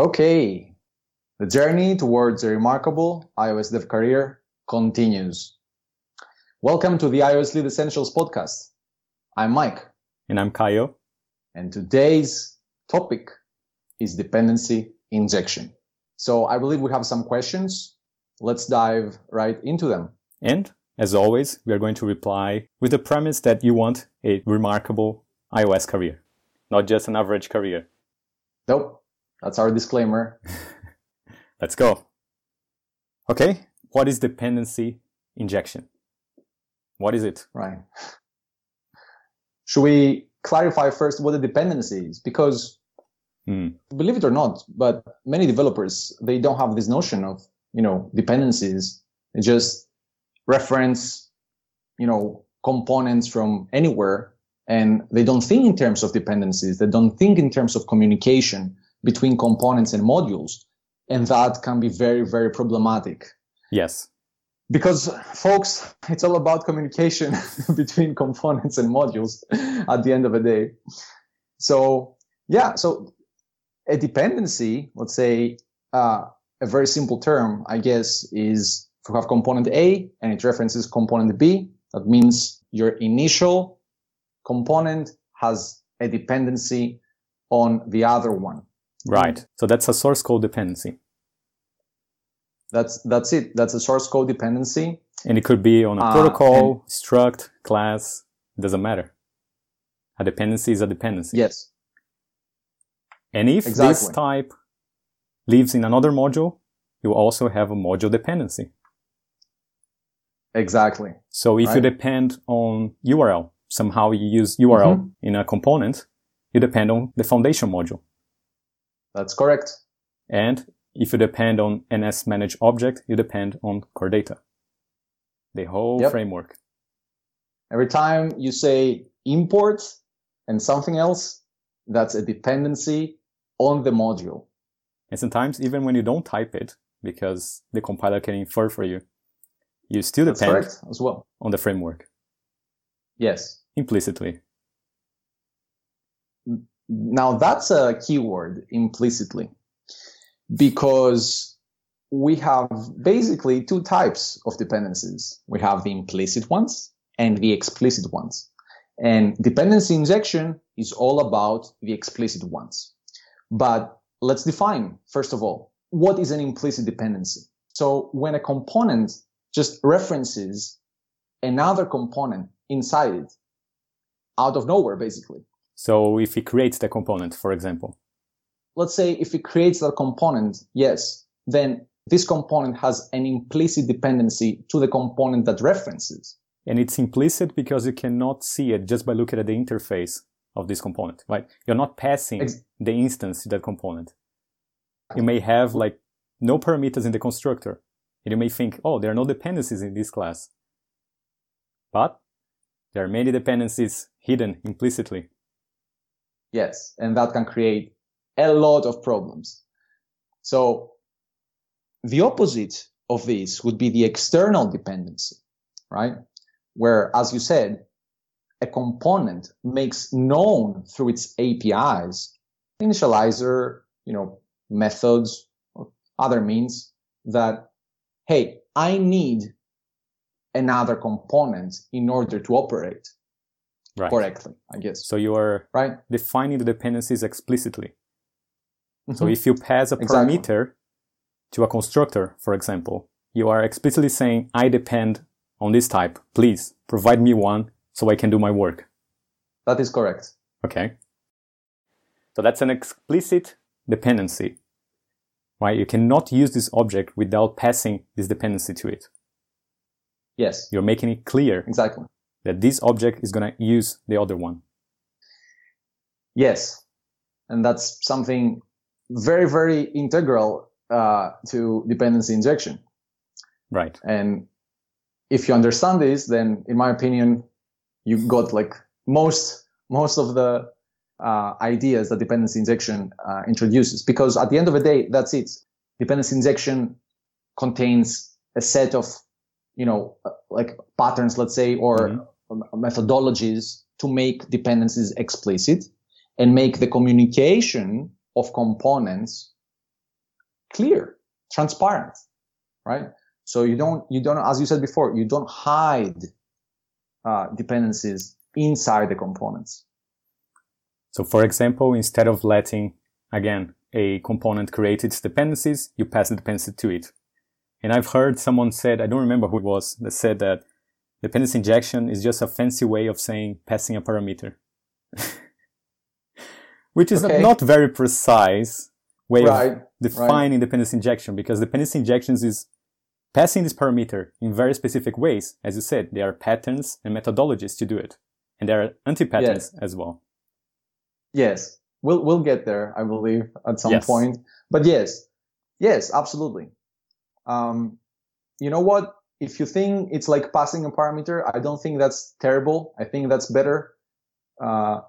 Okay. The journey towards a remarkable iOS dev career continues. Welcome to the iOS Lead Essentials podcast. I'm Mike. And I'm Caio. And today's topic is dependency injection. So I believe we have some questions. Let's dive right into them. And as always, we are going to reply with the premise that you want a remarkable iOS career, not just an average career. Nope. That's our disclaimer. Let's go. Okay. What is dependency injection? What is it? Right. Should we clarify first what the dependency is? Because mm. believe it or not, but many developers, they don't have this notion of, you know, dependencies. They just reference, you know, components from anywhere and they don't think in terms of dependencies. They don't think in terms of communication between components and modules. And that can be very, very problematic. Yes. Because folks, it's all about communication between components and modules at the end of the day. So yeah, so a dependency, let's say, uh, a very simple term, I guess, is if you have component A and it references component B, that means your initial component has a dependency on the other one. Right. So that's a source code dependency. That's that's it. That's a source code dependency. And it could be on a uh, protocol, struct, class. Doesn't matter. A dependency is a dependency. Yes. And if exactly. this type lives in another module, you also have a module dependency. Exactly. So if right? you depend on URL, somehow you use URL mm-hmm. in a component, you depend on the foundation module. That's correct. And if you depend on NSManagedObject, you depend on core data. The whole yep. framework. Every time you say import and something else, that's a dependency on the module. And sometimes even when you don't type it, because the compiler can infer for you, you still depend as well on the framework. Yes. Implicitly. Mm. Now that's a keyword implicitly because we have basically two types of dependencies. We have the implicit ones and the explicit ones. And dependency injection is all about the explicit ones. But let's define, first of all, what is an implicit dependency? So when a component just references another component inside it, out of nowhere, basically, so if it creates the component, for example. Let's say if it creates that component, yes, then this component has an implicit dependency to the component that references. And it's implicit because you cannot see it just by looking at the interface of this component, right? You're not passing Ex- the instance to that component. You may have like no parameters in the constructor. And you may think, oh, there are no dependencies in this class. But there are many dependencies hidden implicitly Yes. And that can create a lot of problems. So the opposite of this would be the external dependency, right? Where, as you said, a component makes known through its APIs, initializer, you know, methods or other means that, hey, I need another component in order to operate right. correctly, I guess. So you are right defining the dependencies explicitly. Mm-hmm. So if you pass a exactly. parameter to a constructor, for example, you are explicitly saying, I depend on this type. Please provide me one so I can do my work. That is correct. Okay. So that's an explicit dependency, right? You cannot use this object without passing this dependency to it. Yes. You're making it clear. Exactly that this object is going to use the other one. Yes. And that's something very, very integral uh, to dependency injection. Right. And if you understand this, then in my opinion, you got like most, most of the uh, ideas that dependency injection uh, introduces. Because at the end of the day, that's it. Dependency injection contains a set of, you know, uh, like patterns, let's say, or mm-hmm methodologies to make dependencies explicit and make the communication of components clear, transparent, right? So you don't, you don't, as you said before, you don't hide uh, dependencies inside the components. So for example, instead of letting, again, a component create its dependencies, you pass the dependency to it. And I've heard someone said, I don't remember who it was, that said that dependency injection is just a fancy way of saying passing a parameter. Which is okay. not very precise way right. of defining right. dependency injection because dependency injections is passing this parameter in very specific ways. As you said, there are patterns and methodologies to do it. And there are anti-patterns yes. as well. Yes. We'll, we'll get there, I believe, at some yes. point. But yes, yes, absolutely. Um, you know what? If you think it's like passing a parameter, I don't think that's terrible. I think that's better, uh,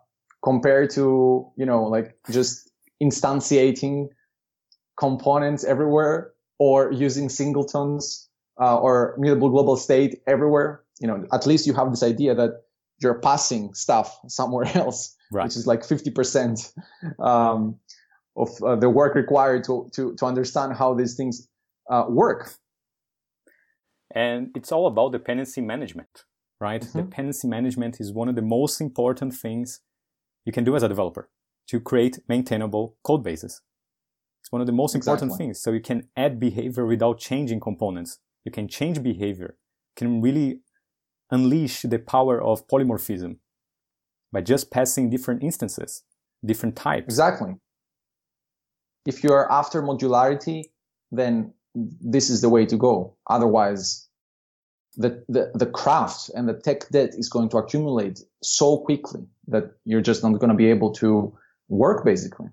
compared to, you know, like just instantiating components everywhere or using singletons, uh, or mutable global state everywhere. You know, at least you have this idea that you're passing stuff somewhere else, right. which is like 50%, um, of uh, the work required to, to, to understand how these things uh, work. And it's all about dependency management, right? Mm-hmm. Dependency management is one of the most important things you can do as a developer to create maintainable code bases. It's one of the most exactly. important things. So you can add behavior without changing components. You can change behavior. You can really unleash the power of polymorphism by just passing different instances, different types. Exactly. If you're after modularity, then this is the way to go. Otherwise, the, the, the cruft and the tech debt is going to accumulate so quickly that you're just not going to be able to work basically.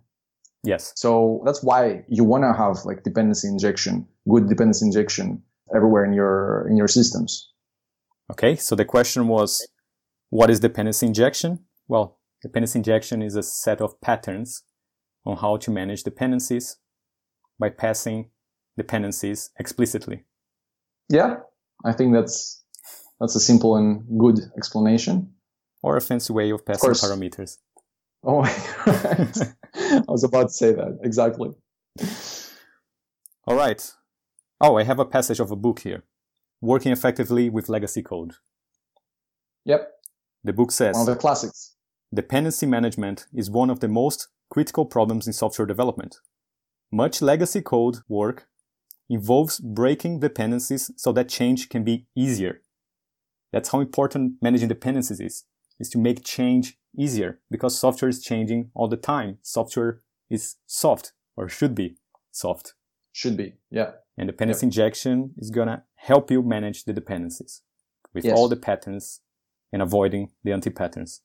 Yes. So that's why you want to have like dependency injection, good dependency injection everywhere in your, in your systems. Okay. So the question was, what is dependency injection? Well, dependency injection is a set of patterns on how to manage dependencies by passing dependencies explicitly. Yeah, I think that's that's a simple and good explanation. Or a fancy way of passing of parameters. Oh, right. I was about to say that exactly. All right. Oh, I have a passage of a book here. Working effectively with legacy code. Yep. The book says one of the classics. Dependency management is one of the most critical problems in software development. Much legacy code work involves breaking dependencies so that change can be easier. That's how important managing dependencies is, is to make change easier because software is changing all the time. Software is soft or should be soft. Should be, yeah. And dependency yep. injection is gonna help you manage the dependencies with yes. all the patterns and avoiding the anti-patterns.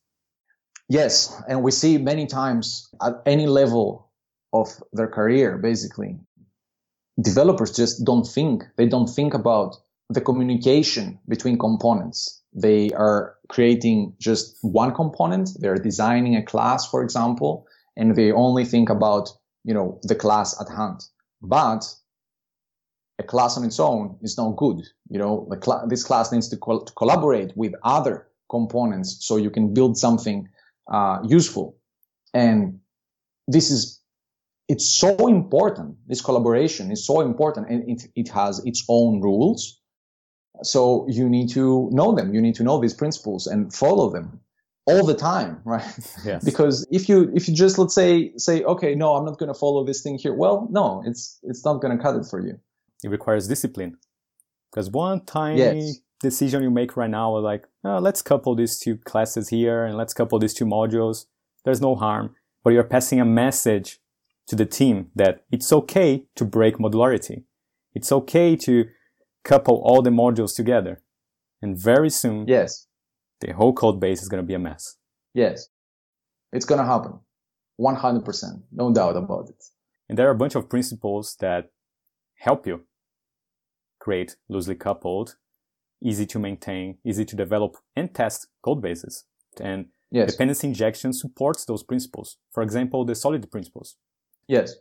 Yes. And we see many times at any level of their career, basically, developers just don't think. They don't think about the communication between components. They are creating just one component. They're designing a class, for example, and they only think about, you know, the class at hand. But a class on its own is not good. You know, cl- this class needs to, col- to, collaborate with other components so you can build something uh, useful. And this is it's so important. This collaboration is so important and it, it has its own rules. So you need to know them. You need to know these principles and follow them all the time, right? Yes. because if you, if you just, let's say, say, okay, no, I'm not going to follow this thing here. Well, no, it's, it's not going to cut it for you. It requires discipline because one tiny yes. decision you make right now, like, oh, let's couple these two classes here and let's couple these two modules. There's no harm, but you're passing a message to the team that it's okay to break modularity. It's okay to couple all the modules together. And very soon, yes, the whole code base is going to be a mess. Yes, it's going to happen. 100%. No doubt about it. And there are a bunch of principles that help you create loosely coupled, easy to maintain, easy to develop and test code bases. And yes. dependency injection supports those principles. For example, the solid principles. Yes,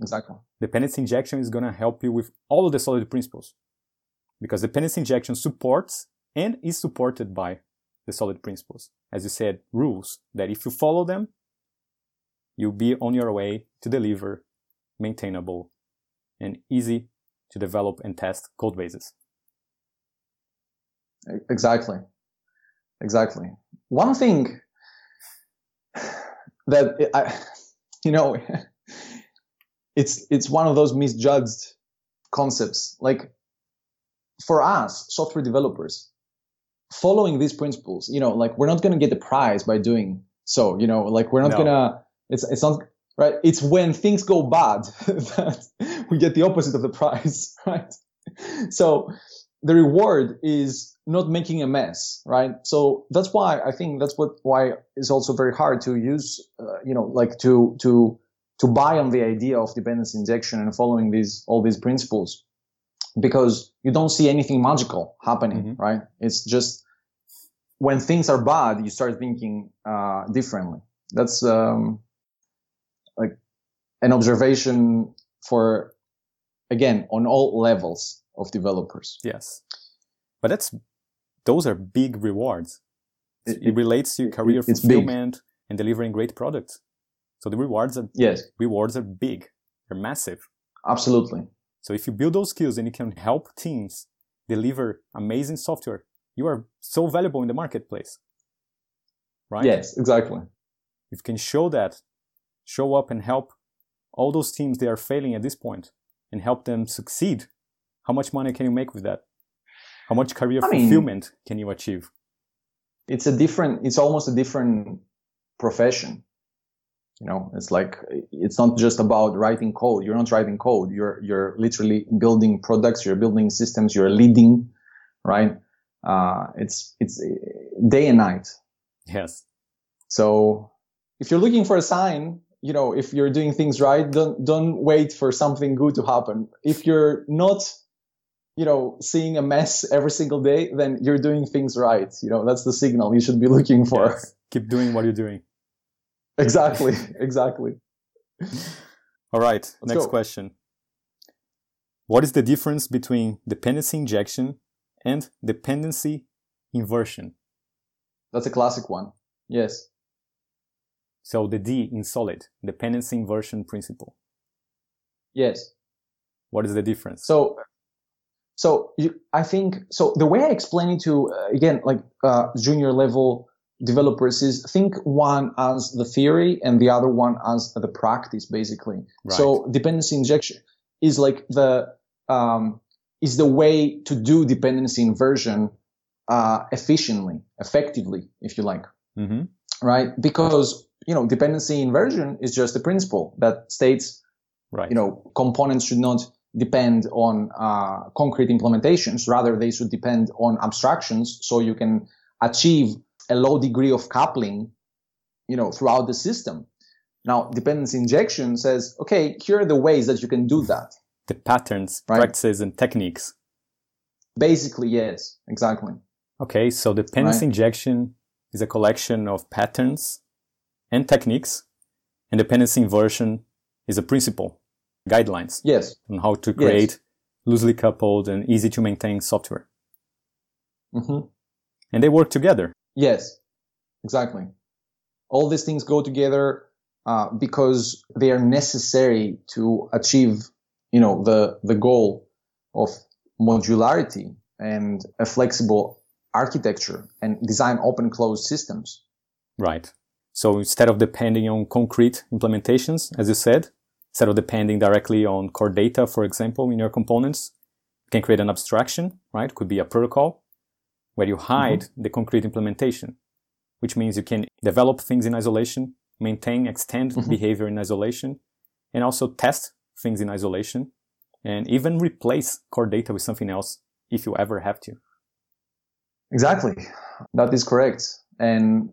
exactly. Dependency injection is going to help you with all of the solid principles because dependency injection supports and is supported by the solid principles. As you said, rules that if you follow them, you'll be on your way to deliver maintainable and easy to develop and test code bases. Exactly. Exactly. One thing that I, you know, it's it's one of those misjudged concepts. Like for us, software developers, following these principles, you know, like we're not going to get the prize by doing so. You know, like we're not no. gonna. It's it's not right. It's when things go bad that we get the opposite of the prize, right? So the reward is not making a mess, right? So that's why I think that's what why it's also very hard to use, uh, you know, like to to to buy on the idea of dependency injection and following these all these principles, because you don't see anything magical happening, mm-hmm. right? It's just when things are bad, you start thinking uh, differently. That's um, like an observation for again on all levels of developers. Yes. But that's those are big rewards. It, it relates to career fulfillment big. and delivering great products. So the rewards are yes. rewards are big. They're massive. Absolutely. So if you build those skills and you can help teams deliver amazing software, you are so valuable in the marketplace. Right? Yes, exactly. If you can show that, show up and help all those teams they are failing at this point and help them succeed how much money can you make with that? How much career I fulfillment mean, can you achieve? It's a different, it's almost a different profession. You know, it's like, it's not just about writing code. You're not writing code. You're, you're literally building products. You're building systems. You're leading, right? Uh, it's, it's day and night. Yes. So if you're looking for a sign, you know, if you're doing things right, don't, don't wait for something good to happen. If you're not you know, seeing a mess every single day, then you're doing things right. You know, that's the signal you should be looking for. Yes. Keep doing what you're doing. Exactly. Exactly. All right. Let's next go. question. What is the difference between dependency injection and dependency inversion? That's a classic one. Yes. So the D in solid, dependency inversion principle. Yes. What is the difference? So so you, I think so. The way I explain it to uh, again like uh, junior level developers is think one as the theory and the other one as the practice, basically. Right. So dependency injection is like the um, is the way to do dependency inversion uh, efficiently, effectively, if you like. Mm-hmm. Right? Because you know dependency inversion is just a principle that states, right. you know, components should not depend on uh, concrete implementations. Rather, they should depend on abstractions so you can achieve a low degree of coupling, you know, throughout the system. Now, dependency injection says, okay, here are the ways that you can do that. The patterns, right? practices, and techniques. Basically, yes, exactly. Okay, so dependency right. injection is a collection of patterns and techniques, and dependency inversion is a principle guidelines. Yes. On how to create yes. loosely coupled and easy to maintain software. Mm-hmm. And they work together. Yes, exactly. All these things go together uh, because they are necessary to achieve, you know, the the goal of modularity and a flexible architecture and design open closed systems. Right. So instead of depending on concrete implementations, as you said, instead of depending directly on core data, for example, in your components, you can create an abstraction, right? Could be a protocol where you hide mm-hmm. the concrete implementation, which means you can develop things in isolation, maintain, extend mm-hmm. behavior in isolation, and also test things in isolation, and even replace core data with something else if you ever have to. Exactly. That is correct. And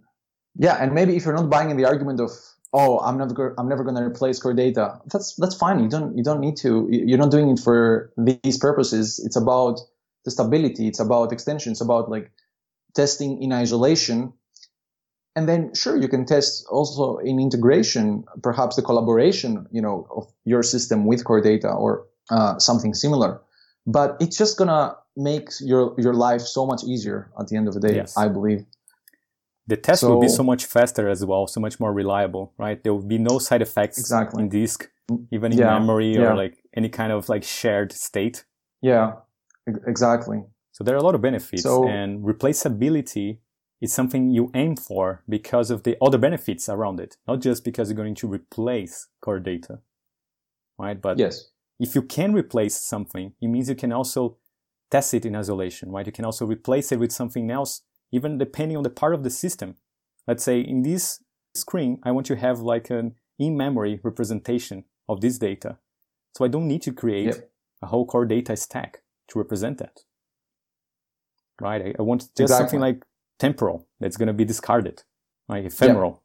yeah, and maybe if you're not buying in the argument of oh, I'm never, I'm never going to replace core data. That's, that's fine. You don't, you don't need to, you're not doing it for these purposes. It's about the stability. It's about extension. It's about like testing in isolation. And then sure, you can test also in integration, perhaps the collaboration, you know, of your system with core data or uh, something similar. But it's just gonna make your your life so much easier at the end of the day, yes. I believe the test so, will be so much faster as well, so much more reliable, right? There will be no side effects exactly. in disk, even in yeah, memory yeah. or like any kind of like shared state. Yeah, exactly. So there are a lot of benefits so, and replaceability is something you aim for because of the other benefits around it, not just because you're going to replace core data, right? But yes. if you can replace something, it means you can also test it in isolation, right? You can also replace it with something else, even depending on the part of the system. Let's say in this screen, I want to have like an in-memory representation of this data. So I don't need to create yep. a whole core data stack to represent that. Right? I, I want just exactly. something like temporal that's going to be discarded, like ephemeral.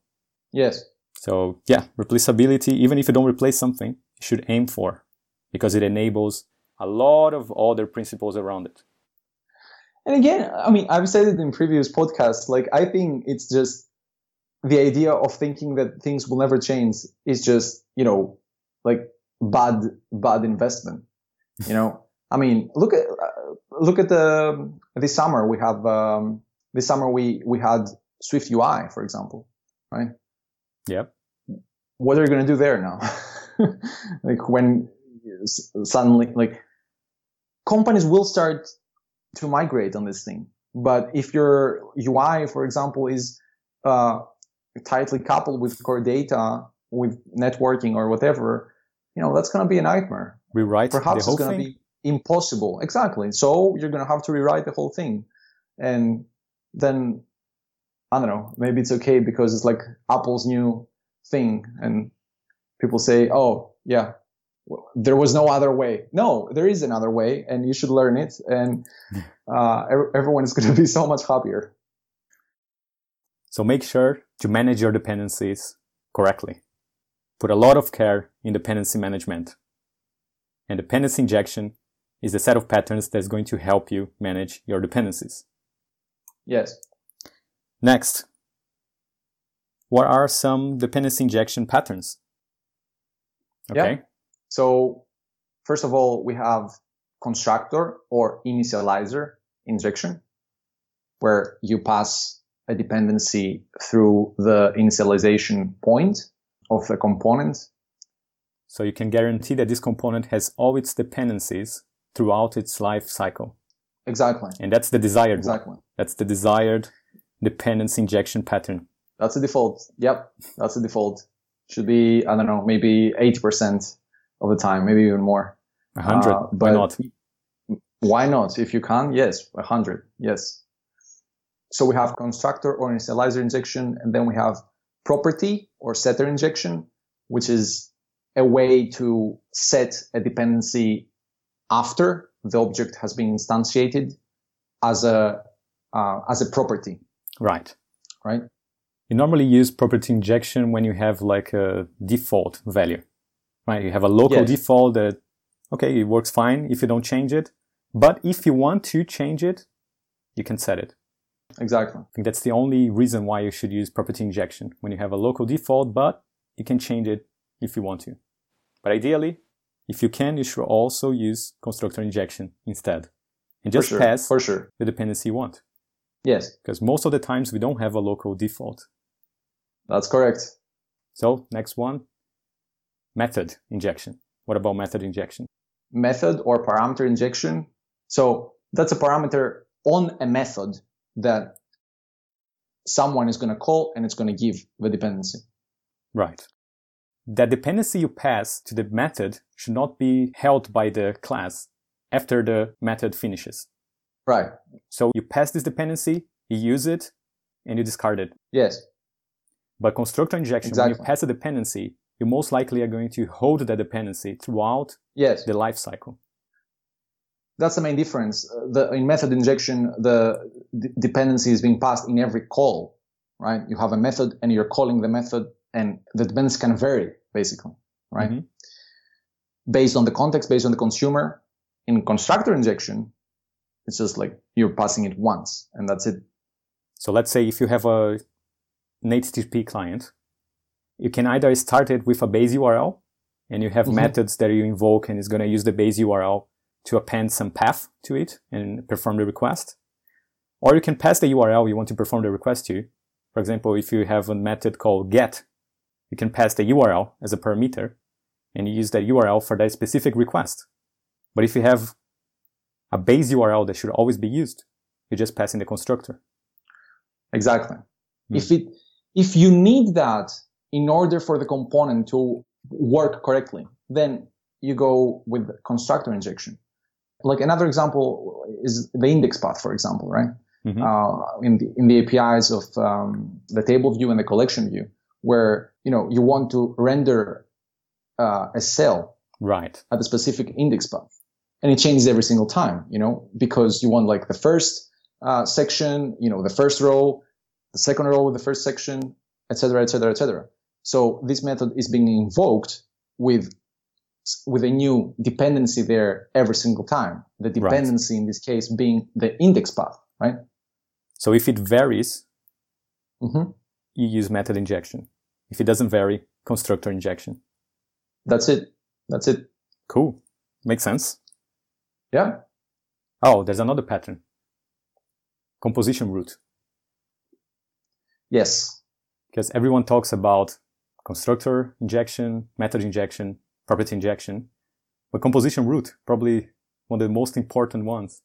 Yep. Yes. So yeah, replaceability, even if you don't replace something, you should aim for because it enables a lot of other principles around it. And again, I mean, I've said it in previous podcasts. Like, I think it's just the idea of thinking that things will never change is just, you know, like bad, bad investment. You know, I mean, look at, uh, look at the, this summer we have, um, this summer we, we had Swift UI, for example, right? Yep. What are you going to do there now? like when suddenly, like companies will start to migrate on this thing. But if your UI, for example, is uh, tightly coupled with core data, with networking or whatever, you know, that's going to be a nightmare. Rewrite Perhaps it's going to be impossible. Exactly. So you're going to have to rewrite the whole thing. And then, I don't know, maybe it's okay because it's like Apple's new thing. And people say, oh, yeah, there was no other way. No, there is another way, and you should learn it. And uh, everyone is going to be so much happier. So make sure to manage your dependencies correctly. Put a lot of care in dependency management. And dependency injection is the set of patterns that's going to help you manage your dependencies. Yes. Next, what are some dependency injection patterns? Okay. Yeah. So first of all, we have constructor or initializer injection, where you pass a dependency through the initialization point of the component. So you can guarantee that this component has all its dependencies throughout its life cycle. Exactly. And that's the desired exactly. One. That's the desired dependency injection pattern. That's the default. Yep. That's the default. Should be, I don't know, maybe 80% of the time, maybe even more. A hundred. Uh, why not? Why not? If you can, yes, a hundred. Yes. So we have constructor or initializer injection, and then we have property or setter injection, which is a way to set a dependency after the object has been instantiated as a uh, as a property. Right. Right. You normally use property injection when you have like a default value right? You have a local yes. default that, okay, it works fine if you don't change it. But if you want to change it, you can set it. Exactly. I think that's the only reason why you should use property injection when you have a local default, but you can change it if you want to. But ideally, if you can, you should also use constructor injection instead and just for sure, pass for sure. the dependency you want. Yes. Because most of the times we don't have a local default. That's correct. So next one, method injection. What about method injection? Method or parameter injection. So that's a parameter on a method that someone is going to call and it's going to give the dependency. Right. The dependency you pass to the method should not be held by the class after the method finishes. Right. So you pass this dependency, you use it, and you discard it. Yes. But constructor injection, exactly. when you pass a dependency, you most likely are going to hold that dependency throughout yes. the life cycle. That's the main difference. Uh, the, in method injection, the d- dependency is being passed in every call, right? You have a method and you're calling the method and the dependency can vary basically, right? Mm-hmm. Based on the context, based on the consumer. In constructor injection, it's just like you're passing it once and that's it. So let's say if you have a an HTTP client you can either start it with a base URL and you have mm-hmm. methods that you invoke and it's going to use the base URL to append some path to it and perform the request. Or you can pass the URL you want to perform the request to. For example, if you have a method called get, you can pass the URL as a parameter and you use that URL for that specific request. But if you have a base URL that should always be used, you just pass in the constructor. Exactly. Mm. If it, if you need that in order for the component to work correctly, then you go with constructor injection. Like another example is the index path, for example, right? Mm-hmm. Uh, in the in the APIs of um, the table view and the collection view, where you know you want to render uh, a cell right at a specific index path, and it changes every single time, you know, because you want like the first uh, section, you know, the first row, the second row with the first section, etc., etc., etc. So this method is being invoked with with a new dependency there every single time. The dependency right. in this case being the index path, right? So if it varies, mm-hmm. you use method injection. If it doesn't vary, constructor injection. That's it. That's it. Cool. Makes sense. Yeah. Oh, there's another pattern. Composition root. Yes. Because everyone talks about constructor injection, method injection, property injection, but composition root, probably one of the most important ones.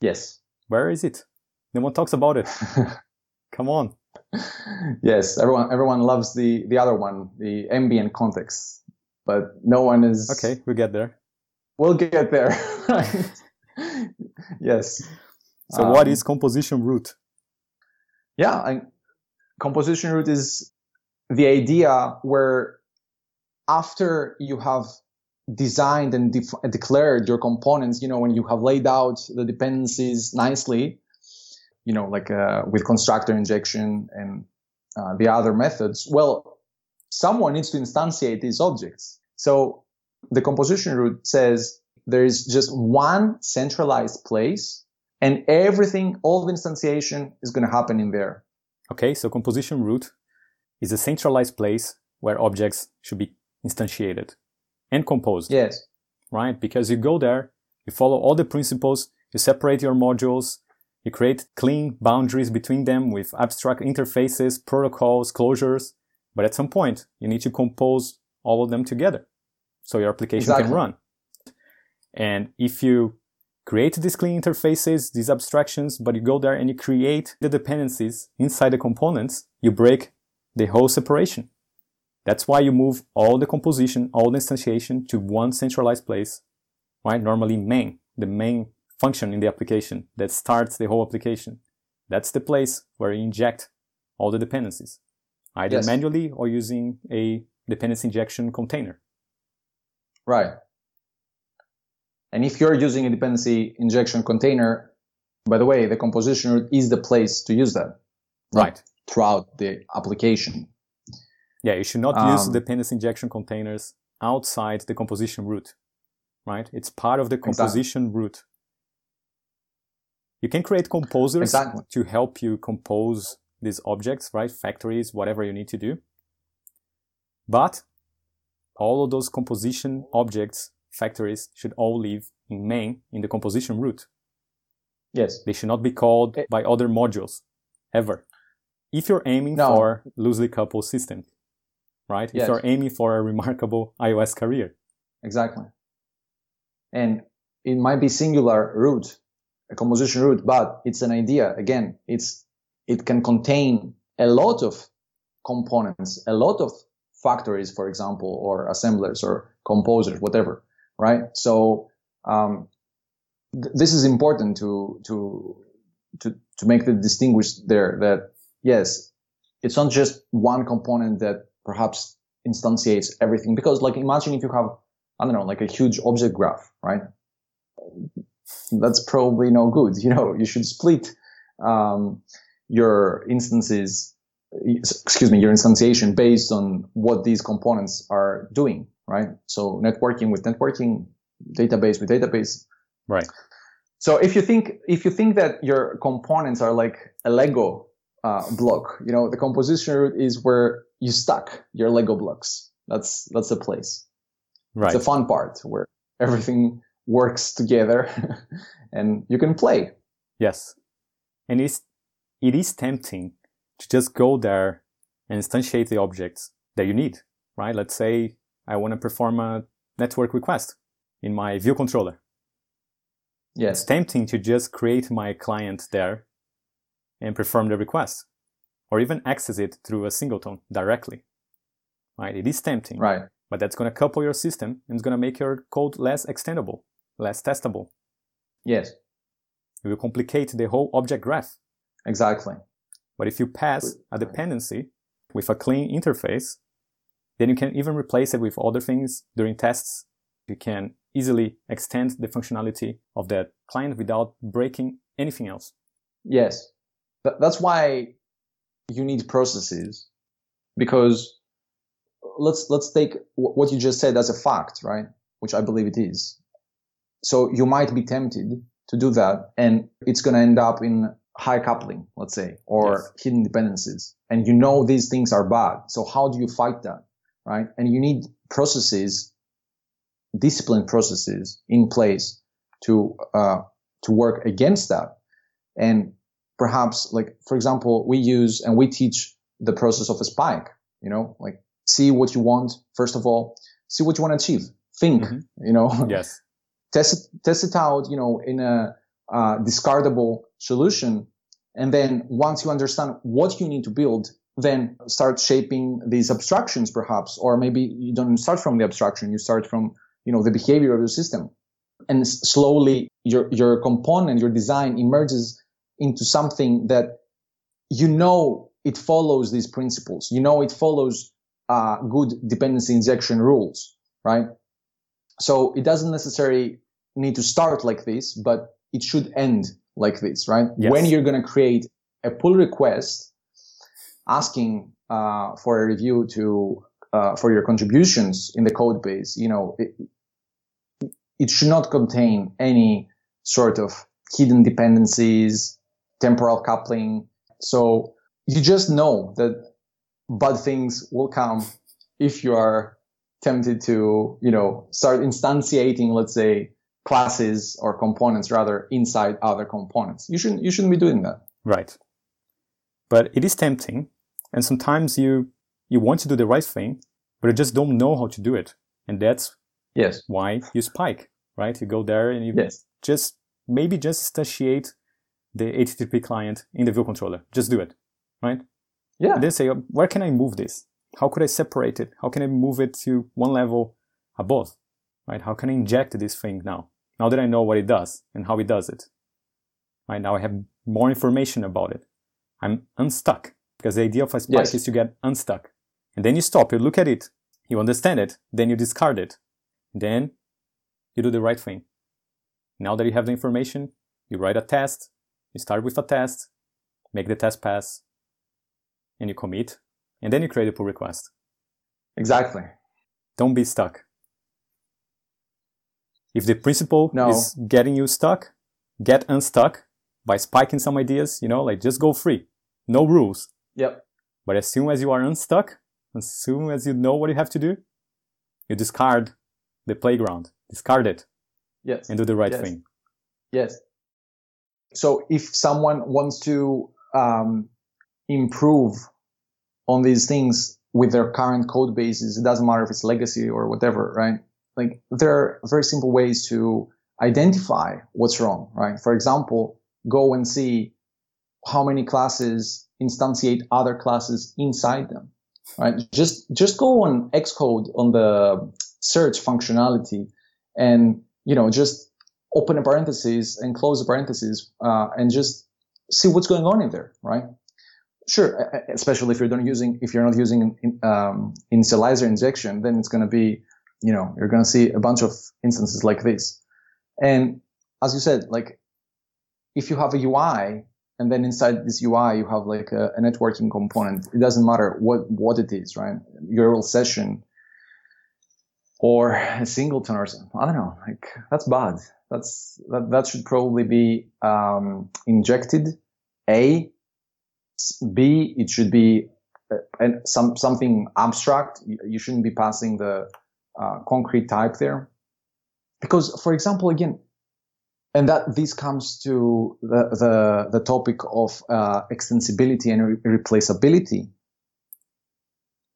Yes. Where is it? No one talks about it. Come on. Yes, everyone everyone loves the the other one, the ambient context, but no one is. Okay, we get there. We'll get there. yes. So, um, what is composition root? Yeah, I, composition root is the idea where after you have designed and def- declared your components, you know, when you have laid out the dependencies nicely, you know, like uh, with constructor injection and uh, the other methods, well, someone needs to instantiate these objects. So the composition root says there is just one centralized place and everything, all the instantiation is going to happen in there. Okay, so composition root is a centralized place where objects should be instantiated and composed. Yes. Right? Because you go there, you follow all the principles, you separate your modules, you create clean boundaries between them with abstract interfaces, protocols, closures. But at some point, you need to compose all of them together so your application exactly. can run. And if you create these clean interfaces, these abstractions, but you go there and you create the dependencies inside the components, you break the whole separation. That's why you move all the composition, all the instantiation to one centralized place, right? Normally main, the main function in the application that starts the whole application. That's the place where you inject all the dependencies, either yes. manually or using a dependency injection container. Right. And if you're using a dependency injection container, by the way, the composition root is the place to use that. Right. Throughout the application. Yeah, you should not um, use dependency injection containers outside the composition root, right? It's part of the composition exactly. root. You can create composers exactly. to help you compose these objects, right? Factories, whatever you need to do. But all of those composition objects, factories, should all live in main in the composition root. Yes. They should not be called eh. by other modules, ever. If you're aiming no. for loosely coupled systems right? Yes. If you're aiming for a remarkable iOS career. Exactly. And it might be singular root, a composition root, but it's an idea. Again, it's, it can contain a lot of components, a lot of factories, for example, or assemblers or composers, whatever, right? So, um, th- this is important to, to, to, to make the distinguish there that yes, it's not just one component that perhaps instantiates everything. Because like imagine if you have, I don't know, like a huge object graph, right? That's probably no good. You know, you should split, um, your instances, excuse me, your instantiation based on what these components are doing, right? So networking with networking, database with database. Right. So if you think, if you think that your components are like a Lego uh, block, you know, the composition root is where you stack your Lego blocks. That's that's the place. Right. It's the fun part where everything works together and you can play. Yes. And it's it is tempting to just go there and instantiate the objects that you need, right? Let's say I want to perform a network request in my view controller. Yes. It's tempting to just create my client there and perform the request or even access it through a singleton directly. Right? It is tempting. Right. But that's going to couple your system and it's going to make your code less extendable, less testable. Yes. It will complicate the whole object graph. Exactly. But if you pass a dependency with a clean interface, then you can even replace it with other things during tests. You can easily extend the functionality of that client without breaking anything else. Yes. That's why you need processes because let's, let's take what you just said as a fact, right? Which I believe it is. So you might be tempted to do that and it's going to end up in high coupling, let's say, or yes. hidden dependencies. And you know these things are bad. So how do you fight that? Right. And you need processes, disciplined processes in place to, uh, to work against that. And perhaps like, for example, we use and we teach the process of a spike, you know, like see what you want. First of all, see what you want to achieve. Think, mm-hmm. you know, yes, test it, test it out, you know, in a uh, discardable solution. And then once you understand what you need to build, then start shaping these abstractions perhaps, or maybe you don't start from the abstraction, you start from, you know, the behavior of the system. And slowly your, your component, your design emerges into something that you know it follows these principles. You know it follows uh, good dependency injection rules, right? So it doesn't necessarily need to start like this, but it should end like this, right? Yes. When you're going to create a pull request asking uh, for a review to uh, for your contributions in the code base, you know, it, it should not contain any sort of hidden dependencies, temporal coupling. So you just know that bad things will come if you are tempted to, you know, start instantiating, let's say, classes or components rather inside other components. You shouldn't, you shouldn't be doing that. Right. But it is tempting. And sometimes you, you want to do the right thing, but you just don't know how to do it. And that's yes. why you spike, right? You go there and you yes. just maybe just instantiate the HTTP client in the view controller. Just do it, right? Yeah. And then say, where can I move this? How could I separate it? How can I move it to one level above? Right? How can I inject this thing now? Now that I know what it does and how it does it, right now I have more information about it. I'm unstuck because the idea of a spike yes. is to get unstuck. And then you stop, you look at it, you understand it, then you discard it. Then you do the right thing. Now that you have the information, you write a test, you start with a test, make the test pass, and you commit, and then you create a pull request. Exactly. Don't be stuck. If the principle no. is getting you stuck, get unstuck by spiking some ideas, you know, like just go free. No rules. Yep. But as soon as you are unstuck, as soon as you know what you have to do, you discard the playground, discard it. Yes. And do the right yes. thing. Yes. So if someone wants to um, improve on these things with their current code bases, it doesn't matter if it's legacy or whatever, right? like there are very simple ways to identify what's wrong, right? For example, go and see how many classes instantiate other classes inside them, right? Just, just go on Xcode on the search functionality and, you know, just open a parenthesis and close a parenthesis, uh, and just see what's going on in there, right? Sure, especially if you're not using, if you're not using, um, initializer injection, then it's going to be you know, you're going to see a bunch of instances like this. And as you said, like if you have a UI and then inside this UI, you have like a, a networking component. It doesn't matter what, what it is, right? URL session or a singleton or something. I don't know. Like that's bad. That's, that, that should probably be, um, injected. A, B, it should be uh, and some, something abstract. You, you shouldn't be passing the, uh, concrete type there. Because, for example, again, and that this comes to the the, the topic of uh, extensibility and re- replaceability.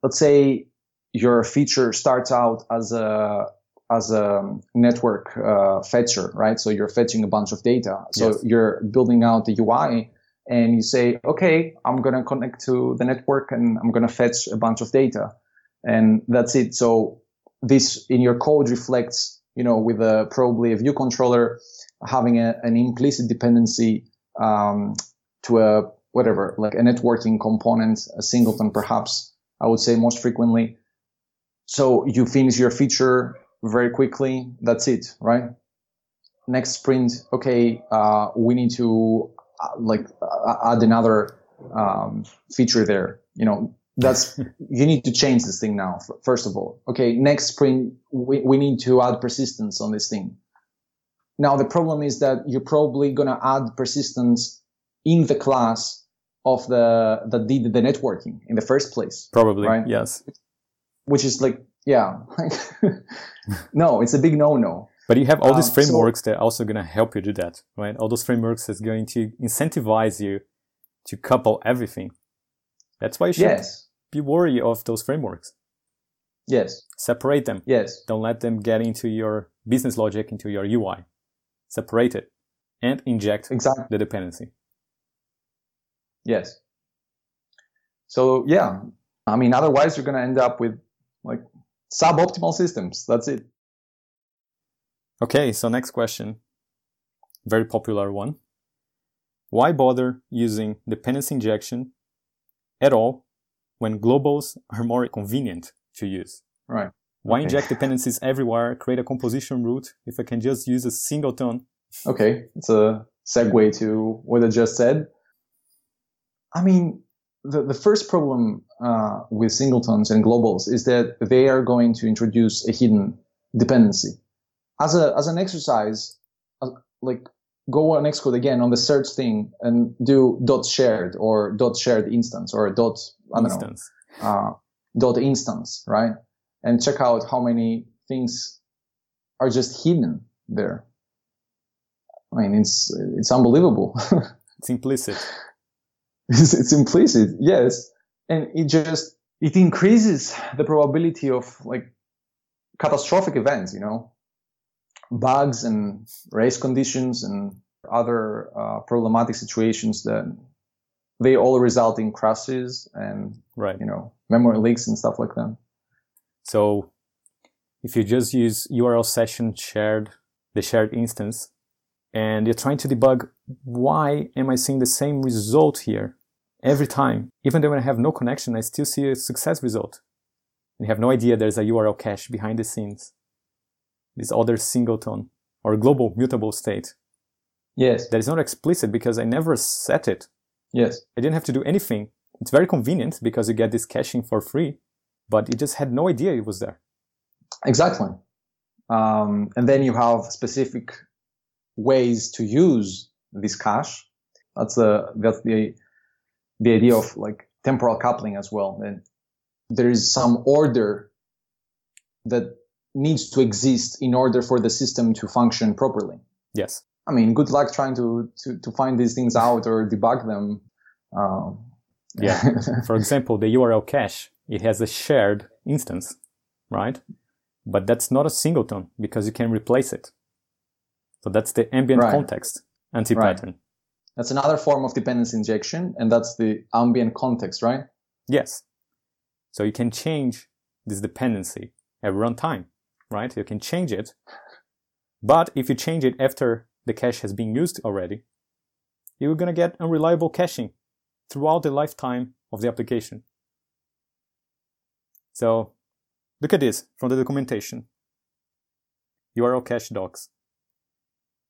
Let's say your feature starts out as a as a network uh, fetcher, right? So you're fetching a bunch of data. So yes. you're building out the UI and you say, okay, I'm going to connect to the network and I'm going to fetch a bunch of data. And that's it. So this in your code reflects, you know, with a probably a view controller having a, an implicit dependency um, to a whatever, like a networking component, a singleton perhaps, I would say most frequently. So you finish your feature very quickly. That's it, right? Next sprint, okay, uh, we need to like uh, add another um, feature there. You know, that's you need to change this thing now. First of all, okay, next sprint we, we need to add persistence on this thing. Now the problem is that you're probably gonna add persistence in the class of the that did the networking in the first place. Probably, right? Yes. Which is like yeah. no, it's a big no-no. But you have all these um, frameworks so, that are also going to help you do that, right? All those frameworks that's going to incentivize you to couple everything. That's why you should yes. be wary of those frameworks. Yes. Separate them. Yes. Don't let them get into your business logic, into your UI. Separate it and inject exactly. the dependency. Yes. So yeah, I mean, otherwise you're going to end up with like suboptimal systems. That's it. Okay, so next question. Very popular one. Why bother using dependency injection at all when globals are more convenient to use? Right. Why okay. inject dependencies everywhere, create a composition root if I can just use a singleton? Okay, it's a segue to what I just said. I mean, the, the first problem uh, with singletons and globals is that they are going to introduce a hidden dependency. As a as an exercise, like go on Xcode again on the search thing and do dot shared or dot shared instance or dot I don't instance. know uh, dot instance, right? And check out how many things are just hidden there. I mean, it's it's unbelievable. it's implicit. it's, it's implicit, yes, and it just it increases the probability of like catastrophic events, you know, bugs and race conditions and other uh, problematic situations that they all result in crashes and right. you know memory leaks and stuff like that. So if you just use URL session shared, the shared instance, and you're trying to debug why am I seeing the same result here every time? Even though when I have no connection, I still see a success result. And you have no idea there's a URL cache behind the scenes. This other singleton or global mutable state. Yes. That is not explicit because I never set it. Yes. I didn't have to do anything. It's very convenient because you get this caching for free, but you just had no idea it was there. Exactly. Um, and then you have specific ways to use this cache. That's the that's the the idea of like temporal coupling as well. And there is some order that needs to exist in order for the system to function properly. Yes. I mean, good luck trying to to, to find these things out or debug them. Um, yeah. for example, the URL cache it has a shared instance, right? But that's not a singleton because you can replace it. So that's the ambient right. context anti-pattern. Right. That's another form of dependency injection, and that's the ambient context, right? Yes. So you can change this dependency at runtime, right? You can change it. But if you change it after the cache has been used already, you're going to get unreliable caching throughout the lifetime of the application. So look at this from the documentation. URL cache docs.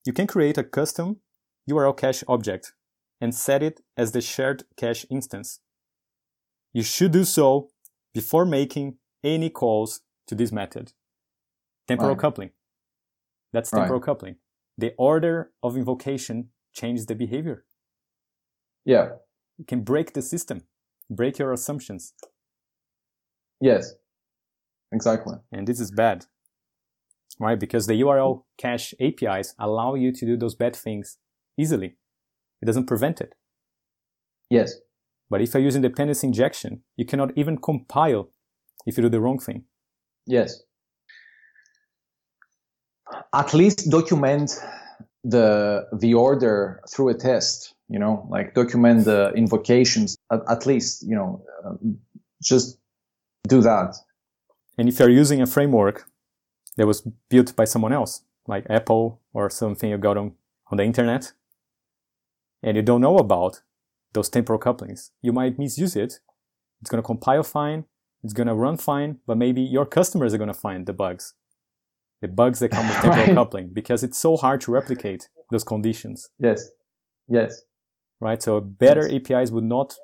You can create a custom URL cache object and set it as the shared cache instance. You should do so before making any calls to this method. Temporal right. coupling. That's temporal right. coupling. The order of invocation changes the behavior. Yeah. You can break the system, break your assumptions. Yes, exactly. And this is bad right? Because the URL cache APIs allow you to do those bad things easily. It doesn't prevent it. Yes. But if you're using dependency injection, you cannot even compile if you do the wrong thing. Yes. At least document the the order through a test. You know, like document the invocations. At, at least, you know, um, just do that. And if you're using a framework that was built by someone else, like Apple or something you got on, on the internet, and you don't know about those temporal couplings, you might misuse it. It's going to compile fine. It's going to run fine, but maybe your customers are going to find the bugs, the bugs that come with temporal right. coupling because it's so hard to replicate those conditions. Yes. Yes. Right. So better yes. APIs would not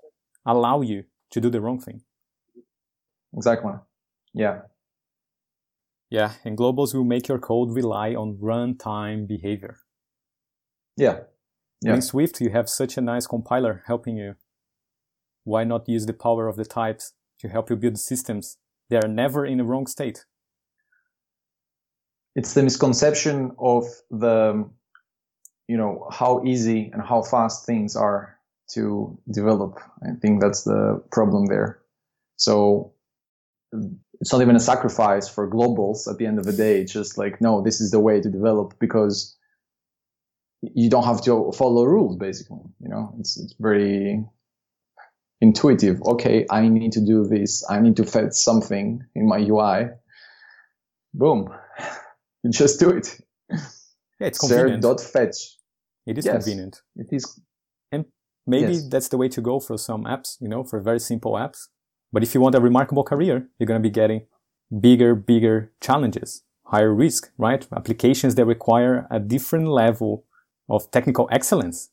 allow you to do the wrong thing. Exactly. Yeah. Yeah, and globals will make your code rely on runtime behavior. Yeah. yeah. In Swift, you have such a nice compiler helping you. Why not use the power of the types to help you build systems that are never in a wrong state? It's the misconception of the, you know, how easy and how fast things are to develop. I think that's the problem there. So it's not even a sacrifice for globals at the end of the day. It's just like, no, this is the way to develop because you don't have to follow rules, basically. You know, it's, it's very intuitive. Okay, I need to do this. I need to fetch something in my UI. Boom. You just do it. Yeah, it's convenient. Dot fetch. It is yes, convenient. It is. And maybe yes. that's the way to go for some apps, you know, for very simple apps but if you want a remarkable career, you're going to be getting bigger, bigger challenges, higher risk, right? Applications that require a different level of technical excellence.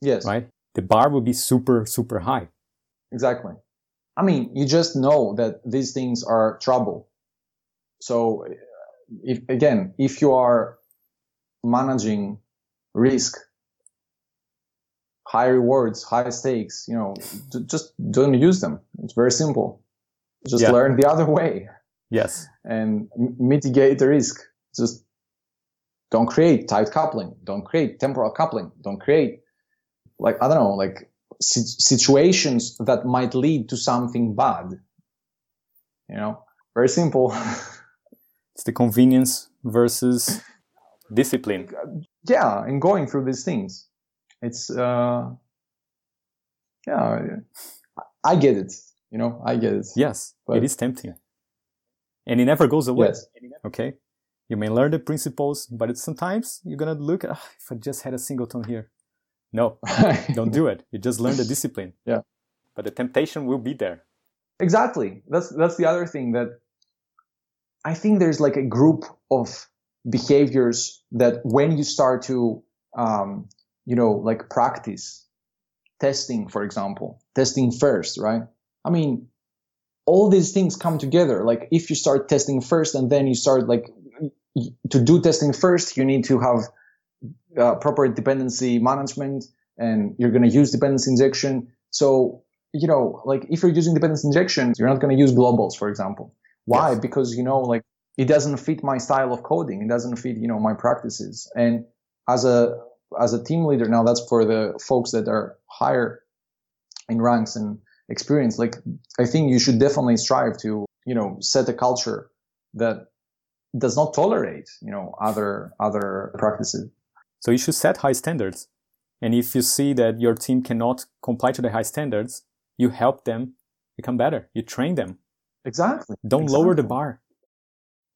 Yes. Right? The bar will be super, super high. Exactly. I mean, you just know that these things are trouble. So if, again, if you are managing risk high rewards, high stakes, you know, just don't use them. It's very simple. Just yeah. learn the other way. Yes. And mitigate the risk. Just don't create tight coupling. Don't create temporal coupling. Don't create like, I don't know, like situations that might lead to something bad. You know, very simple. it's the convenience versus discipline. Yeah. And going through these things it's uh, yeah, I get it. You know, I get it. Yes, but, it is tempting, and it never goes away. Yes. Okay, you may learn the principles, but it's sometimes you're gonna look at oh, if I just had a singleton here. No, don't do it. You just learn the discipline. Yeah, but the temptation will be there. Exactly. That's that's the other thing that I think there's like a group of behaviors that when you start to um, you know, like practice testing, for example, testing first, right? I mean, all these things come together. Like if you start testing first and then you start like to do testing first, you need to have uh, proper dependency management and you're going to use dependency injection. So, you know, like if you're using dependency injection, you're not going to use globals, for example. Why? Yes. Because, you know, like it doesn't fit my style of coding. It doesn't fit, you know, my practices. And as a as a team leader now that's for the folks that are higher in ranks and experience like i think you should definitely strive to you know set a culture that does not tolerate you know other other practices so you should set high standards and if you see that your team cannot comply to the high standards you help them become better you train them exactly don't exactly. lower the bar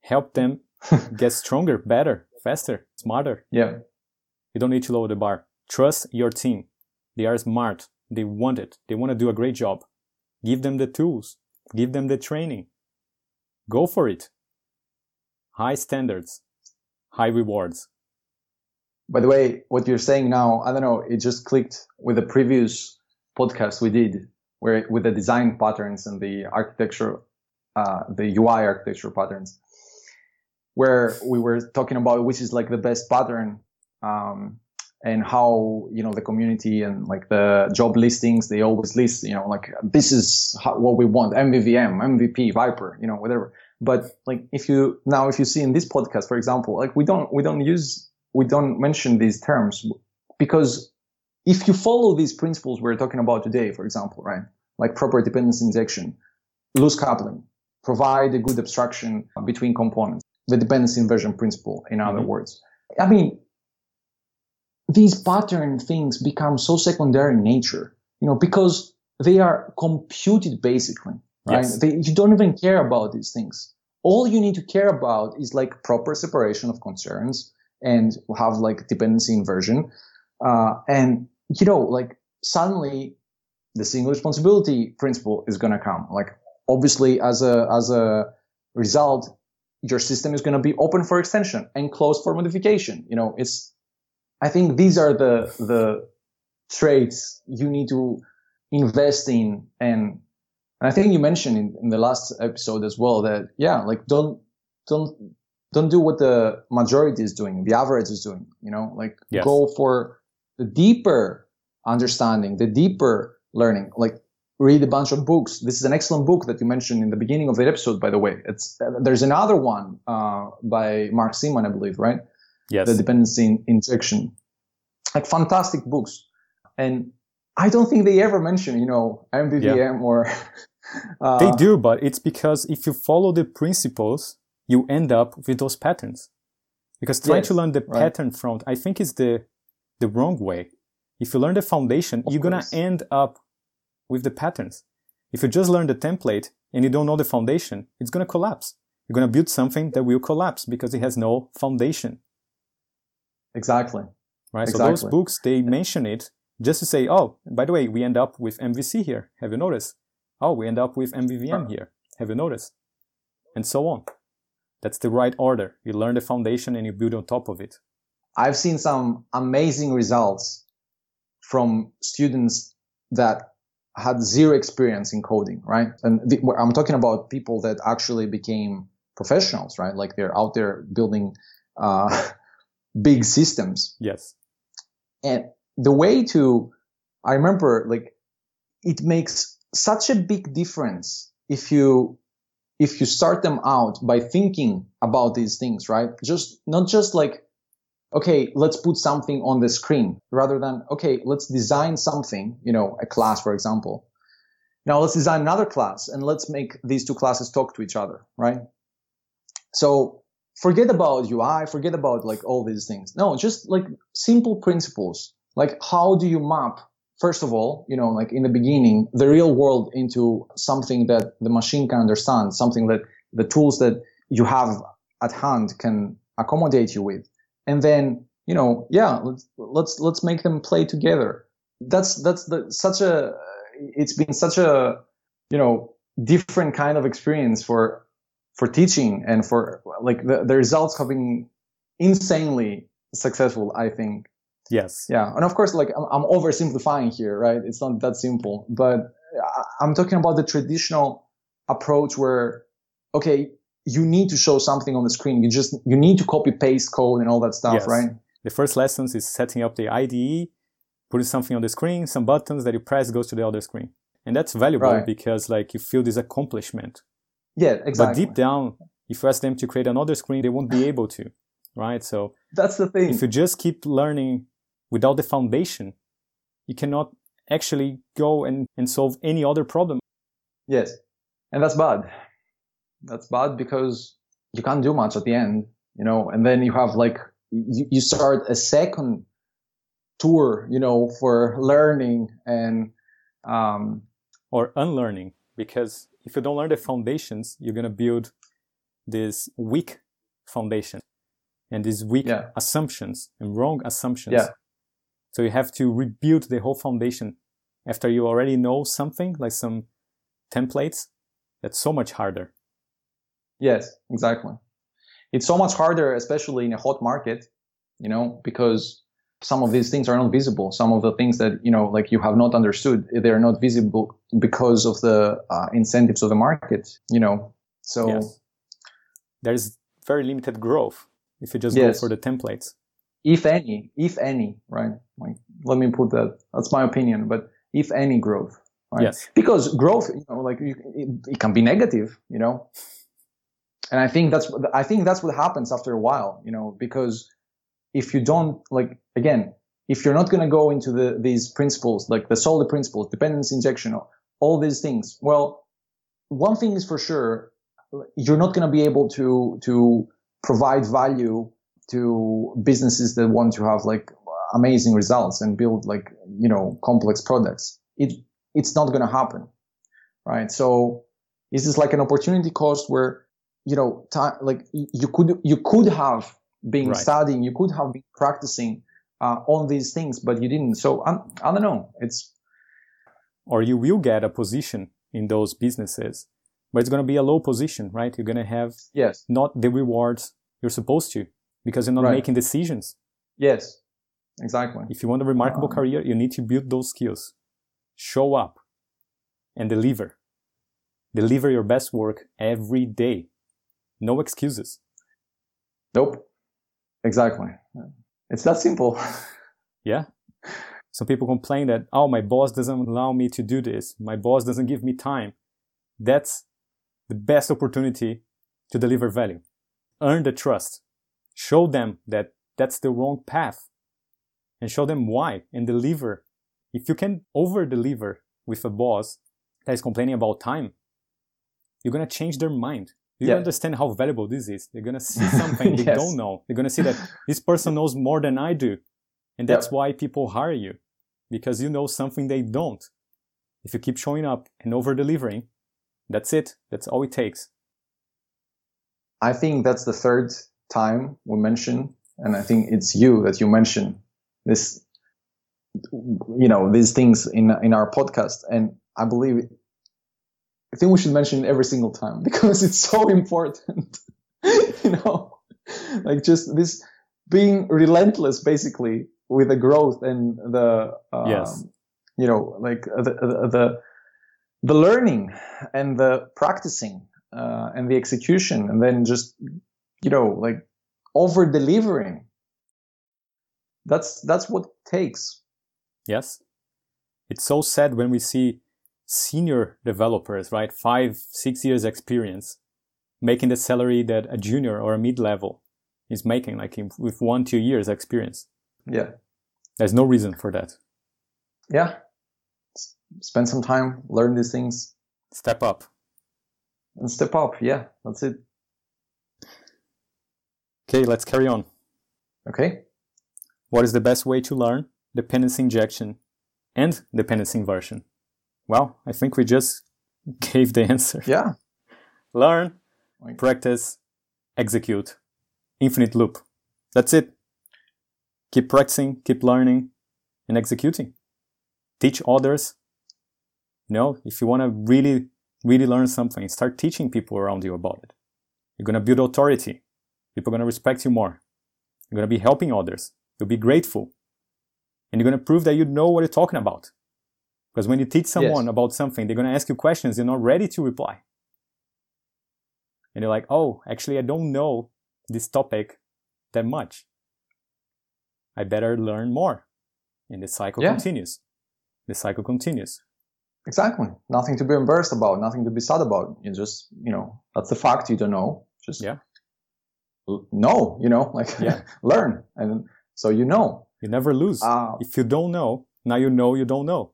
help them get stronger better faster smarter yeah you don't need to lower the bar. Trust your team. They are smart. They want it. They want to do a great job. Give them the tools. Give them the training. Go for it. High standards, high rewards. By the way, what you're saying now, I don't know, it just clicked with the previous podcast we did where with the design patterns and the architecture, uh, the UI architecture patterns, where we were talking about which is like the best pattern um, and how you know the community and like the job listings they always list you know like this is how, what we want mvvm mvp viper you know whatever. But like if you now if you see in this podcast for example like we don't we don't use we don't mention these terms because if you follow these principles we're talking about today for example right like proper dependency injection loose coupling provide a good abstraction between components. The dependency inversion principle, in other mm-hmm. words. I mean, these pattern things become so secondary in nature, you know, because they are computed basically, right? Yes. They, you don't even care about these things. All you need to care about is like proper separation of concerns and have like dependency inversion. Uh, and, you know, like suddenly the single responsibility principle is going to come. Like obviously as a, as a result, your system is going to be open for extension and closed for modification. You know, it's, I think these are the, the traits you need to invest in. And, and I think you mentioned in, in the last episode as well that, yeah, like don't, don't, don't do what the majority is doing, the average is doing, you know, like yes. go for the deeper understanding, the deeper learning, like read a bunch of books. This is an excellent book that you mentioned in the beginning of the episode, by the way. It's, uh, there's another one, uh, by Mark Seemann, I believe, right? Yes. The dependency injection. Like fantastic books. And I don't think they ever mention, you know, MVVM yeah. or. uh, they do, but it's because if you follow the principles, you end up with those patterns. Because trying yes, to learn the right. pattern front, I think is the the wrong way. If you learn the foundation, of you're course. gonna end up with the patterns. If you just learn the template and you don't know the foundation, it's gonna collapse. You're gonna build something that will collapse because it has no foundation. Exactly. Right. Exactly. So those books they mention it just to say, oh, by the way, we end up with MVC here. Have you noticed? Oh, we end up with MVVM here. Have you noticed? And so on. That's the right order. You learn the foundation and you build on top of it. I've seen some amazing results from students that had zero experience in coding, right? And the, I'm talking about people that actually became professionals, right? Like they're out there building uh, big systems. Yes. And the way to, I remember like it makes such a big difference if you if you start them out by thinking about these things, right? Just not just like, okay, let's put something on the screen rather than, okay, let's design something, you know, a class, for example. Now let's design another class and let's make these two classes talk to each other, right? So forget about UI, forget about like all these things. No, just like simple principles. Like how do you map first of all, you know, like in the beginning, the real world into something that the machine can understand, something that the tools that you have at hand can accommodate you with. And then, you know, yeah, let's, let's, let's make them play together. That's, that's the, such a, it's been such a, you know, different kind of experience for, for teaching and for like the, the results have been insanely successful, I think. Yes. Yeah. And of course, like I'm, I'm oversimplifying here, right? It's not that simple, but I'm talking about the traditional approach where, okay, you need to show something on the screen. You just, you need to copy paste code and all that stuff, yes. right? The first lessons is setting up the IDE, putting something on the screen, some buttons that you press goes to the other screen. And that's valuable right. because like you feel this accomplishment. Yeah, exactly. But deep down, if you ask them to create another screen, they won't be able to, right? So that's the thing. If you just keep learning without the foundation, you cannot actually go and, and solve any other problem. Yes. And that's bad. That's bad because you can't do much at the end, you know, and then you have like, you, you start a second tour, you know, for learning and, um, or unlearning because if you don't learn the foundations, you're going to build this weak foundation and these weak yeah. assumptions and wrong assumptions yeah. So you have to rebuild the whole foundation after you already know something, like some templates. That's so much harder. Yes, exactly. It's so much harder, especially in a hot market, you know, because some of these things are not visible. Some of the things that, you know, like you have not understood, they're not visible because of the uh, incentives of the market, you know. So yes. there's very limited growth if you just yes. go for the templates if any, if any, right? Like, let me put that. That's my opinion, but if any growth, right? Yes. Because growth, you know, like you, it, it, can be negative, you know. And I think that's I think that's what happens after a while, you know, because if you don't like again, if you're not going to go into the these principles, like the solid principles, dependency injection, all these things, well, one thing is for sure, you're not going to be able to to provide value to businesses that want to have like amazing results and build like you know complex products. It it's not going to happen right? So is this is like an opportunity cost where you know time like you could you could have been right. studying you could have been practicing uh, on these things but you didn't. So I'm, i don't know. It's or you will get a position in those businesses but it's going to be a low position right? You're going to have yes. not the rewards you're supposed to because you're not right. making decisions. Yes. Exactly. If you want a remarkable um, career you need to build those skills. Show up and deliver. Deliver your best work every day no excuses. Nope. Exactly. It's that simple. Yeah. Some people complain that oh my boss doesn't allow me to do this. My boss doesn't give me time. That's the best opportunity to deliver value. Earn the trust. Show them that that's the wrong path. And show them why. And deliver. If you can over deliver with a boss that is complaining about time, you're going to change their mind. You yeah. understand how valuable this is. They're going to see something yes. they don't know. They're going to see that this person knows more than I do. And that's yep. why people hire you because you know something they don't. If you keep showing up and over delivering, that's it. That's all it takes. I think that's the third time we mention, and I think it's you that you mentioned this you know these things in in our podcast and i believe i think we should mention it every single time because it's so important you know? Like just this being relentless basically with the growth and the um, yes. you know like the, the, the the learning and the practicing uh, and the execution and then just you know like over delivering that's that's what takes. Yes. It's so sad when we see senior developers right? Five six years experience making the salary that a junior or a mid-level is making like with one two years experience. Yeah. There's no reason for that. Yeah. Spend some time learn these things. Step up. And step up. Yeah that's it. Okay let's carry on. Okay. What is the best way to learn? Dependency injection and dependency inversion? Well, I think we just gave the answer. Yeah. Learn, practice, execute. Infinite loop. That's it. Keep practicing, keep learning, and executing. Teach others. You know, if you want to really, really learn something, start teaching people around you about it. You're going to build authority. People are going to respect you more. You're going to be helping others. You'll be grateful. And you're going to prove that you know what you're talking about. Because when you teach someone yes. about something, they're going to ask you questions you're not ready to reply. And you're like, oh, actually, I don't know this topic that much. I better learn more. And the cycle yeah. continues. The cycle continues. Exactly. Nothing to be embarrassed about, nothing to be sad about. You just, you know, that's the fact you don't know. Just yeah. know, you know, like yeah. learn. And so you know. You never lose. Uh, if you don't know, now you know you don't know.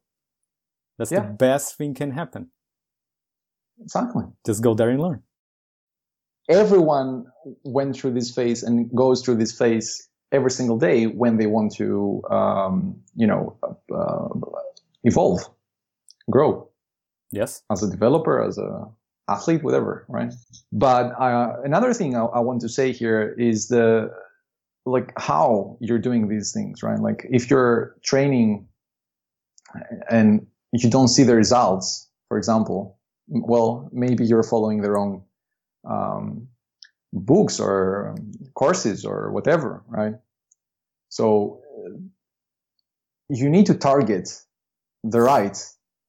That's yeah. the best thing can happen. Exactly. Just go there and learn. Everyone went through this phase and goes through this phase every single day when they want to, um, you know, uh, evolve, grow. Yes. As a developer, as a athlete, whatever, right? But uh, another thing I, I, want to say here is the like how you're doing these things, right? Like if you're training and you don't see the results, for example, well, maybe you're following the wrong um, books or courses or whatever, right? So you need to target the right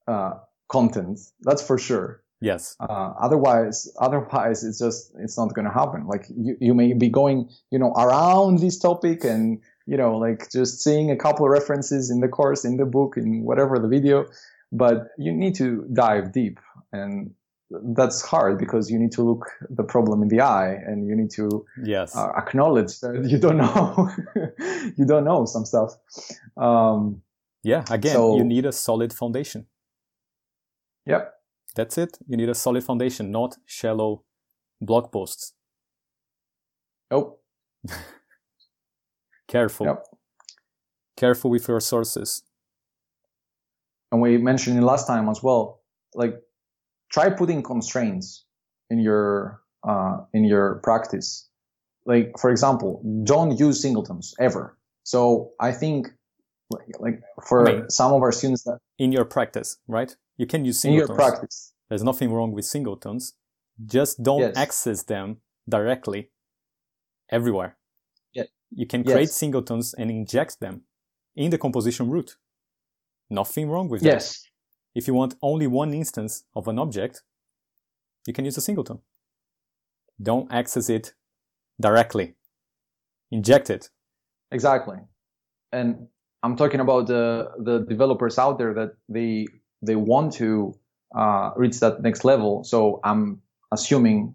uh, content. That's for sure. Yes. Uh, otherwise, otherwise, it's just it's not going to happen. Like you, you may be going, you know, around this topic and you know, like just seeing a couple of references in the course, in the book, in whatever the video, but you need to dive deep, and that's hard because you need to look the problem in the eye and you need to yes uh, acknowledge that you don't know you don't know some stuff. Um, yeah, again, so, you need a solid foundation. Yep that's it. You need a solid foundation, not shallow blog posts. Nope. Careful. Yep. Careful with your sources. And we mentioned it last time as well. Like, try putting constraints in your uh, in your practice. Like, for example, don't use singletons ever. So I think, like, for I mean, some of our students that in your practice, right? You can use singletons. In your practice. There's nothing wrong with singletons. Just don't yes. access them directly everywhere. Yeah. You can create yes. singletons and inject them in the composition root. Nothing wrong with that. Yes. If you want only one instance of an object, you can use a singleton. Don't access it directly. Inject it. Exactly. And I'm talking about the, the developers out there that they, they want to uh, reach that next level. So I'm assuming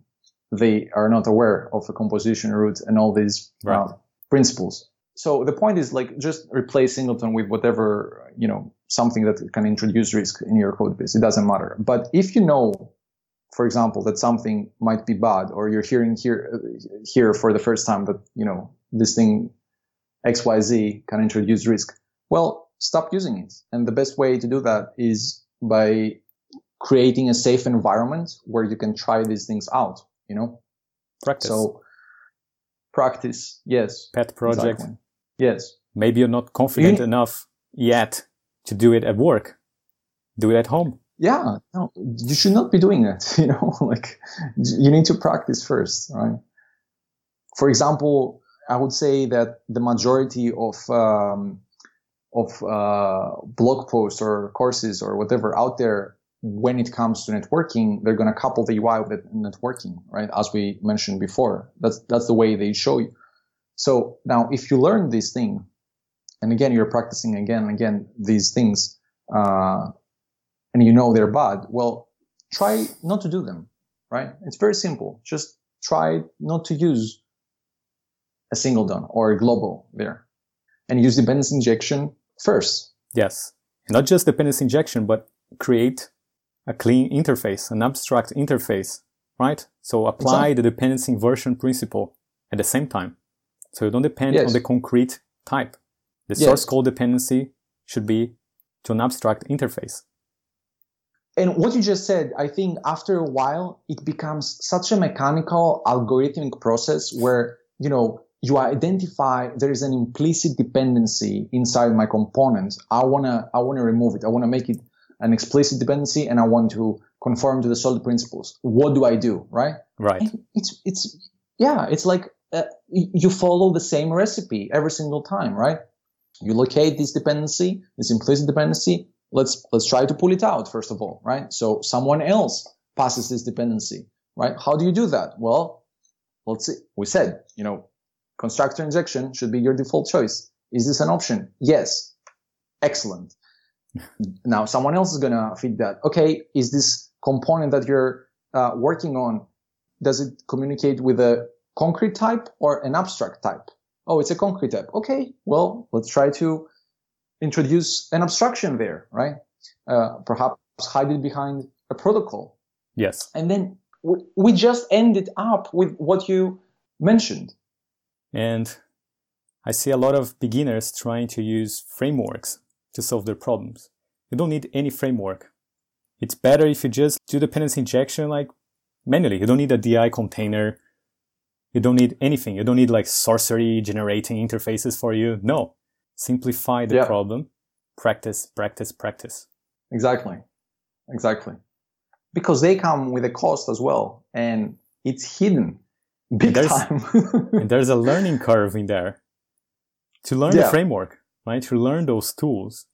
they are not aware of the composition root and all these uh, right. uh, principles. So the point is like just replace singleton with whatever, you know, something that can introduce risk in your code base. It doesn't matter. But if you know, for example, that something might be bad or you're hearing here, here for the first time that, you know, this thing XYZ can introduce risk, well, stop using it. And the best way to do that is by creating a safe environment where you can try these things out, you know? Practice. So practice, yes. Pet project. Exactly. Yes. Maybe you're not confident you, enough yet to do it at work. Do it at home. Yeah, no, you should not be doing that. You know, like you need to practice first, right? For example, I would say that the majority of um, of uh, blog posts or courses or whatever out there when it comes to networking, they're going to couple the UI with networking, right? As we mentioned before, that's, that's the way they show you. So now if you learn this thing, and again, you're practicing again and again these things, uh, and you know they're bad, well, try not to do them, right? It's very simple. Just try not to use a singleton or a global there and use dependency injection first. Yes. Not just dependency injection, but create a clean interface, an abstract interface, right? So apply exactly. the dependency inversion principle at the same time. So you don't depend yes. on the concrete type. The yes. source code dependency should be to an abstract interface. And what you just said, I think after a while, it becomes such a mechanical algorithmic process where, you know, you identify there is an implicit dependency inside my component. I wanna, I wanna remove it. I wanna make it an explicit dependency and I want to conform to the solid principles. What do I do? Right? Right. And it's, it's, yeah, it's like uh, you follow the same recipe every single time, right? You locate this dependency, this implicit dependency. Let's, let's try to pull it out first of all, right? So someone else passes this dependency, right? How do you do that? Well, let's see. We said, you know, constructor injection should be your default choice. Is this an option? Yes. Excellent now someone else is to feed that. Okay, is this component that you're uh, working on, does it communicate with a concrete type or an abstract type? Oh, it's a concrete type. Okay, well, let's try to introduce an abstraction there, right? Uh, perhaps hide it behind a protocol. Yes. And then we just ended up with what you mentioned. And I see a lot of beginners trying to use frameworks to solve their problems. You don't need any framework. It's better if you just do dependency injection like manually. You don't need a DI container. You don't need anything. You don't need like Sourcery generating interfaces for you. No. Simplify the yeah. problem. Practice, practice, practice. Exactly. Exactly. Because they come with a cost as well. And it's hidden big and time. and there's a learning curve in there to learn yeah. the framework right? To learn those tools.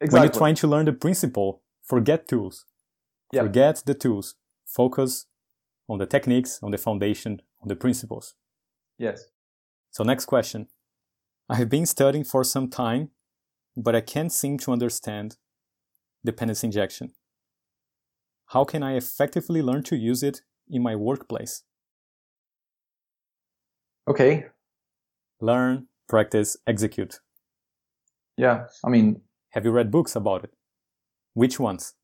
Exactly. When you're trying to learn the principle, forget tools. Yep. Forget the tools. Focus on the techniques, on the foundation, on the principles. Yes. So next question. I have been studying for some time, but I can't seem to understand dependency injection. How can I effectively learn to use it in my workplace? Okay. Learn, practice, execute. Yeah, I mean, have you read books about it? Which ones?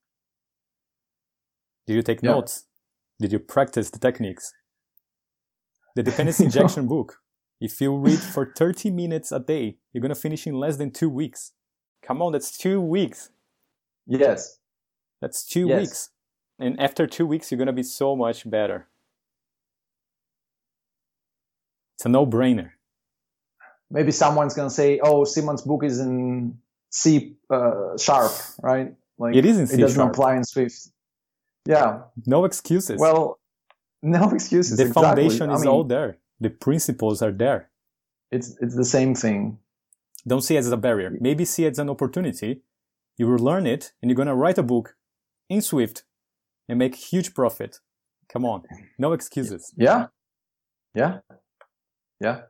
Did you take yeah. notes? Did you practice the techniques? The dependency injection book. If you read for 30 minutes a day, you're going to finish in less than two weeks. Come on, that's two weeks. Yes. That's two yes. weeks. And after two weeks, you're going to be so much better. It's a no brainer. Maybe someone's going to say, oh, Simon's book is in C uh, sharp, right? Like it is in C It doesn't sharp. apply in Swift. Yeah. No excuses. Well, no excuses. The exactly. foundation is I mean, all there. The principles are there. It's it's the same thing. Don't see it as a barrier. Maybe see it as an opportunity. You will learn it and you're gonna write a book in Swift and make huge profit. Come on. No excuses. Yeah. Yeah. Yeah.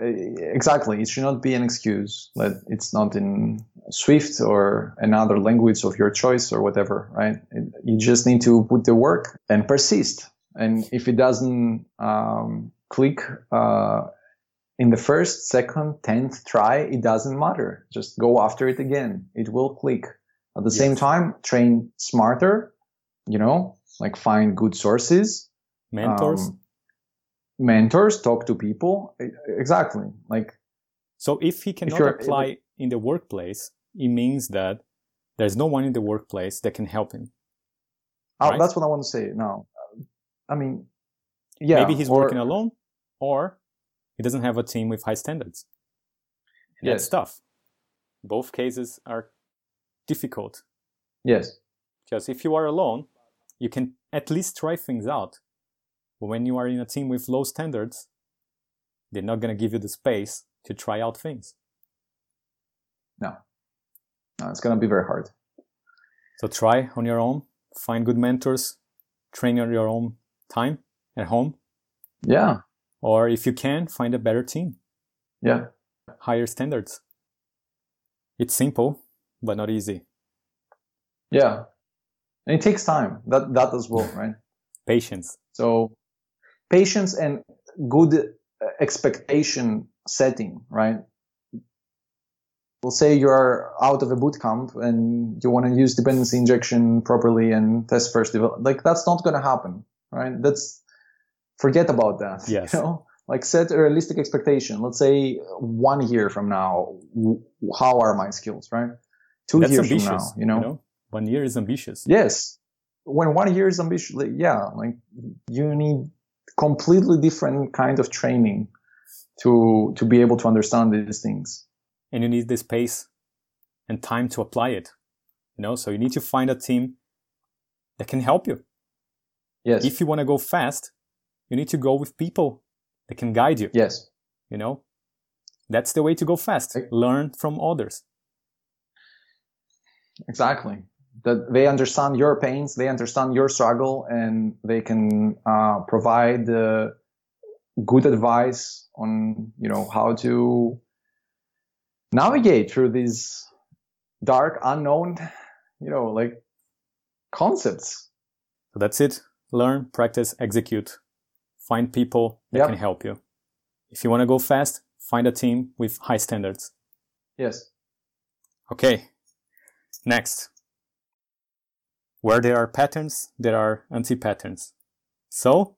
Eh, exactly. It should not be an excuse that it's not in Swift or another language of your choice or whatever, right? You just need to put the work and persist. And if it doesn't um, click uh, in the first, second, tenth try, it doesn't matter. Just go after it again. It will click. At the yes. same time, train smarter, you know, like find good sources. Mentors. Um, mentors, talk to people. Exactly. Like. So if he cannot if apply in the workplace, it means that there's no one in the workplace that can help him. Oh, right? that's what I want to say now. I mean, yeah. Maybe he's or, working alone or he doesn't have a team with high standards. And yes. That's tough. Both cases are difficult. Yes. Because if you are alone, you can at least try things out. But when you are in a team with low standards, they're not going to give you the space to try out things. No. No, it's going to be very hard. So try on your own, find good mentors, train on your own time at home. Yeah. Or if you can, find a better team. Yeah. Higher standards. It's simple, but not easy. Yeah. And it takes time. That that as well, right? Patience. So patience and good uh, expectation setting, right? We'll say you're out of a boot camp and you want to use dependency injection properly and test first develop. Like that's not going to happen, right? That's forget about that. Yes. You know, like set a realistic expectation. Let's say one year from now, how are my skills, right? Two That's years ambitious, from now, you know? you know? one year is ambitious. Yes. When one year is ambitious, yeah, like you need completely different kind of training to, to be able to understand these things. And you need the space and time to apply it. You know, so you need to find a team that can help you. Yes. If you want to go fast, you need to go with people that can guide you. Yes. You know, that's the way to go fast. Learn from others. Exactly. That they understand your pains, they understand your struggle, and they can uh, provide uh, good advice on you know how to navigate through these dark, unknown, you know, like concepts. So that's it. Learn, practice, execute find people that yep. can help you. If you want to go fast, find a team with high standards. Yes. Okay. Next. Where there are patterns, there are anti-patterns. So,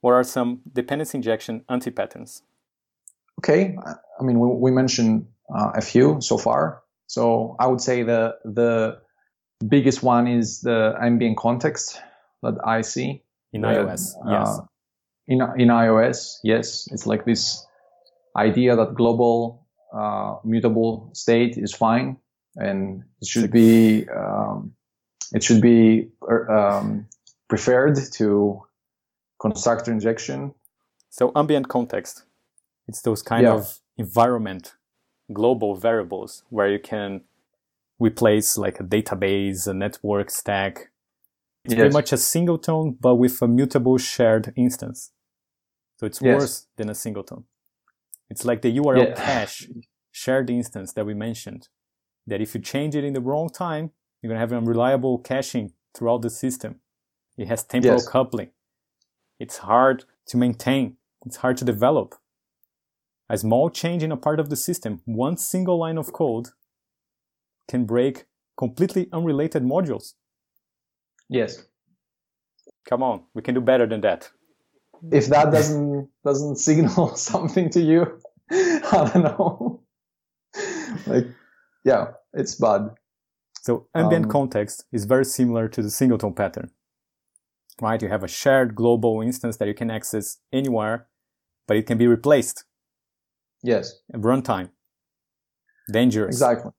what are some dependency injection anti-patterns? Okay. I mean, we, we mentioned uh, a few so far. So I would say the, the biggest one is the ambient context that I see in iOS. Uh, yes. In in iOS, yes, it's like this idea that global uh, mutable state is fine, and it should be um, it should be er, um, preferred to constructor injection. So ambient context, it's those kind yeah. of environment, global variables where you can replace like a database, a network stack, it's yes. pretty much a singleton, but with a mutable shared instance. So it's yes. worse than a singleton. It's like the URL yeah. cache shared instance that we mentioned. That if you change it in the wrong time, you're going to have unreliable caching throughout the system. It has temporal yes. coupling. It's hard to maintain. It's hard to develop. A small change in a part of the system, one single line of code, can break completely unrelated modules. Yes. Come on, we can do better than that. If that doesn't doesn't signal something to you, I don't know. like, yeah, it's bad. So ambient um, context is very similar to the singleton pattern, right? You have a shared global instance that you can access anywhere, but it can be replaced. Yes. At runtime. Dangerous. Exactly.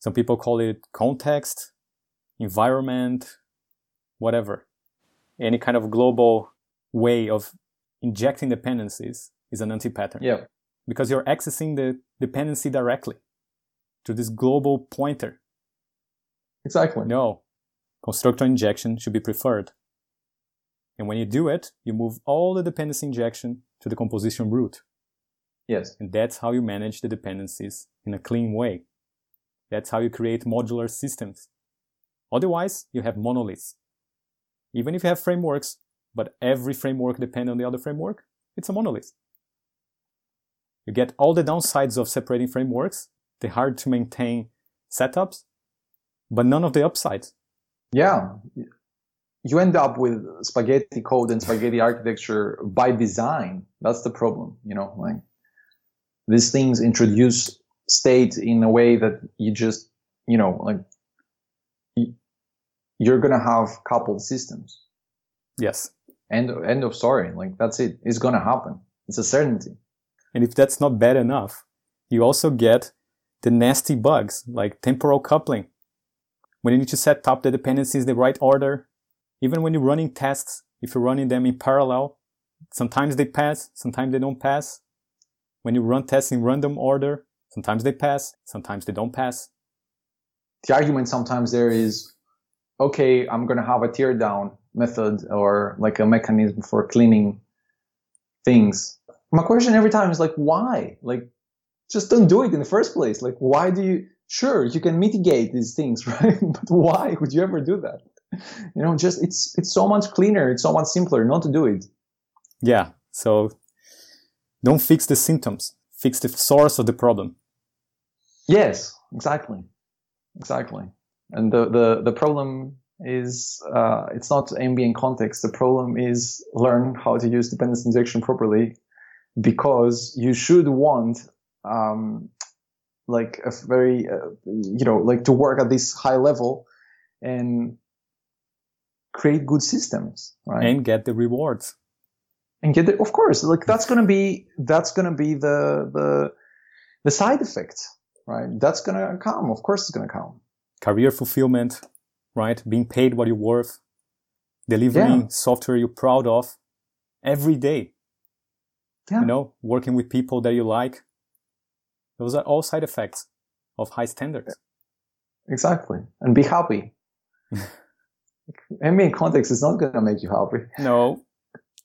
Some people call it context, environment, whatever. Any kind of global way of injecting dependencies is an anti-pattern. Yeah. Because you're accessing the dependency directly to this global pointer. Exactly. No. Constructor injection should be preferred. And when you do it, you move all the dependency injection to the composition root. Yes. And that's how you manage the dependencies in a clean way. That's how you create modular systems. Otherwise, you have monoliths. Even if you have frameworks, but every framework depends on the other framework, it's a monolith. You get all the downsides of separating frameworks, the hard to maintain setups, but none of the upsides. Yeah. You end up with spaghetti code and spaghetti architecture by design. That's the problem, you know, like these things introduce state in a way that you just, you know, like you're going to have coupled systems. Yes. End, end of story. Like that's it. It's going to happen. It's a certainty. And if that's not bad enough, you also get the nasty bugs like temporal coupling. When you need to set up the dependencies in the right order, even when you're running tests, if you're running them in parallel, sometimes they pass, sometimes they don't pass. When you run tests in random order, sometimes they pass, sometimes they don't pass. The argument sometimes there is, okay, I'm going to have a teardown method or like a mechanism for cleaning things. My question every time is like, why? Like, just don't do it in the first place. Like, why do you, sure, you can mitigate these things, right? but why would you ever do that? You know, just, it's, it's so much cleaner. It's so much simpler not to do it. Yeah. So don't fix the symptoms, fix the source of the problem. Yes, exactly. Exactly. And the, the, the problem is, uh, it's not ambient context. The problem is learn how to use dependency injection properly because you should want, um, like a very, uh, you know, like to work at this high level and create good systems, right? And get the rewards and get it. Of course, like that's gonna be that's gonna be the the the side effect, right? That's gonna come. Of course, it's gonna come. Career fulfillment, right? Being paid what you're worth, delivering yeah. software you're proud of every day. Yeah. You know, working with people that you like. Those are all side effects of high standards. Exactly, and be happy. I mean, context is not gonna make you happy. No,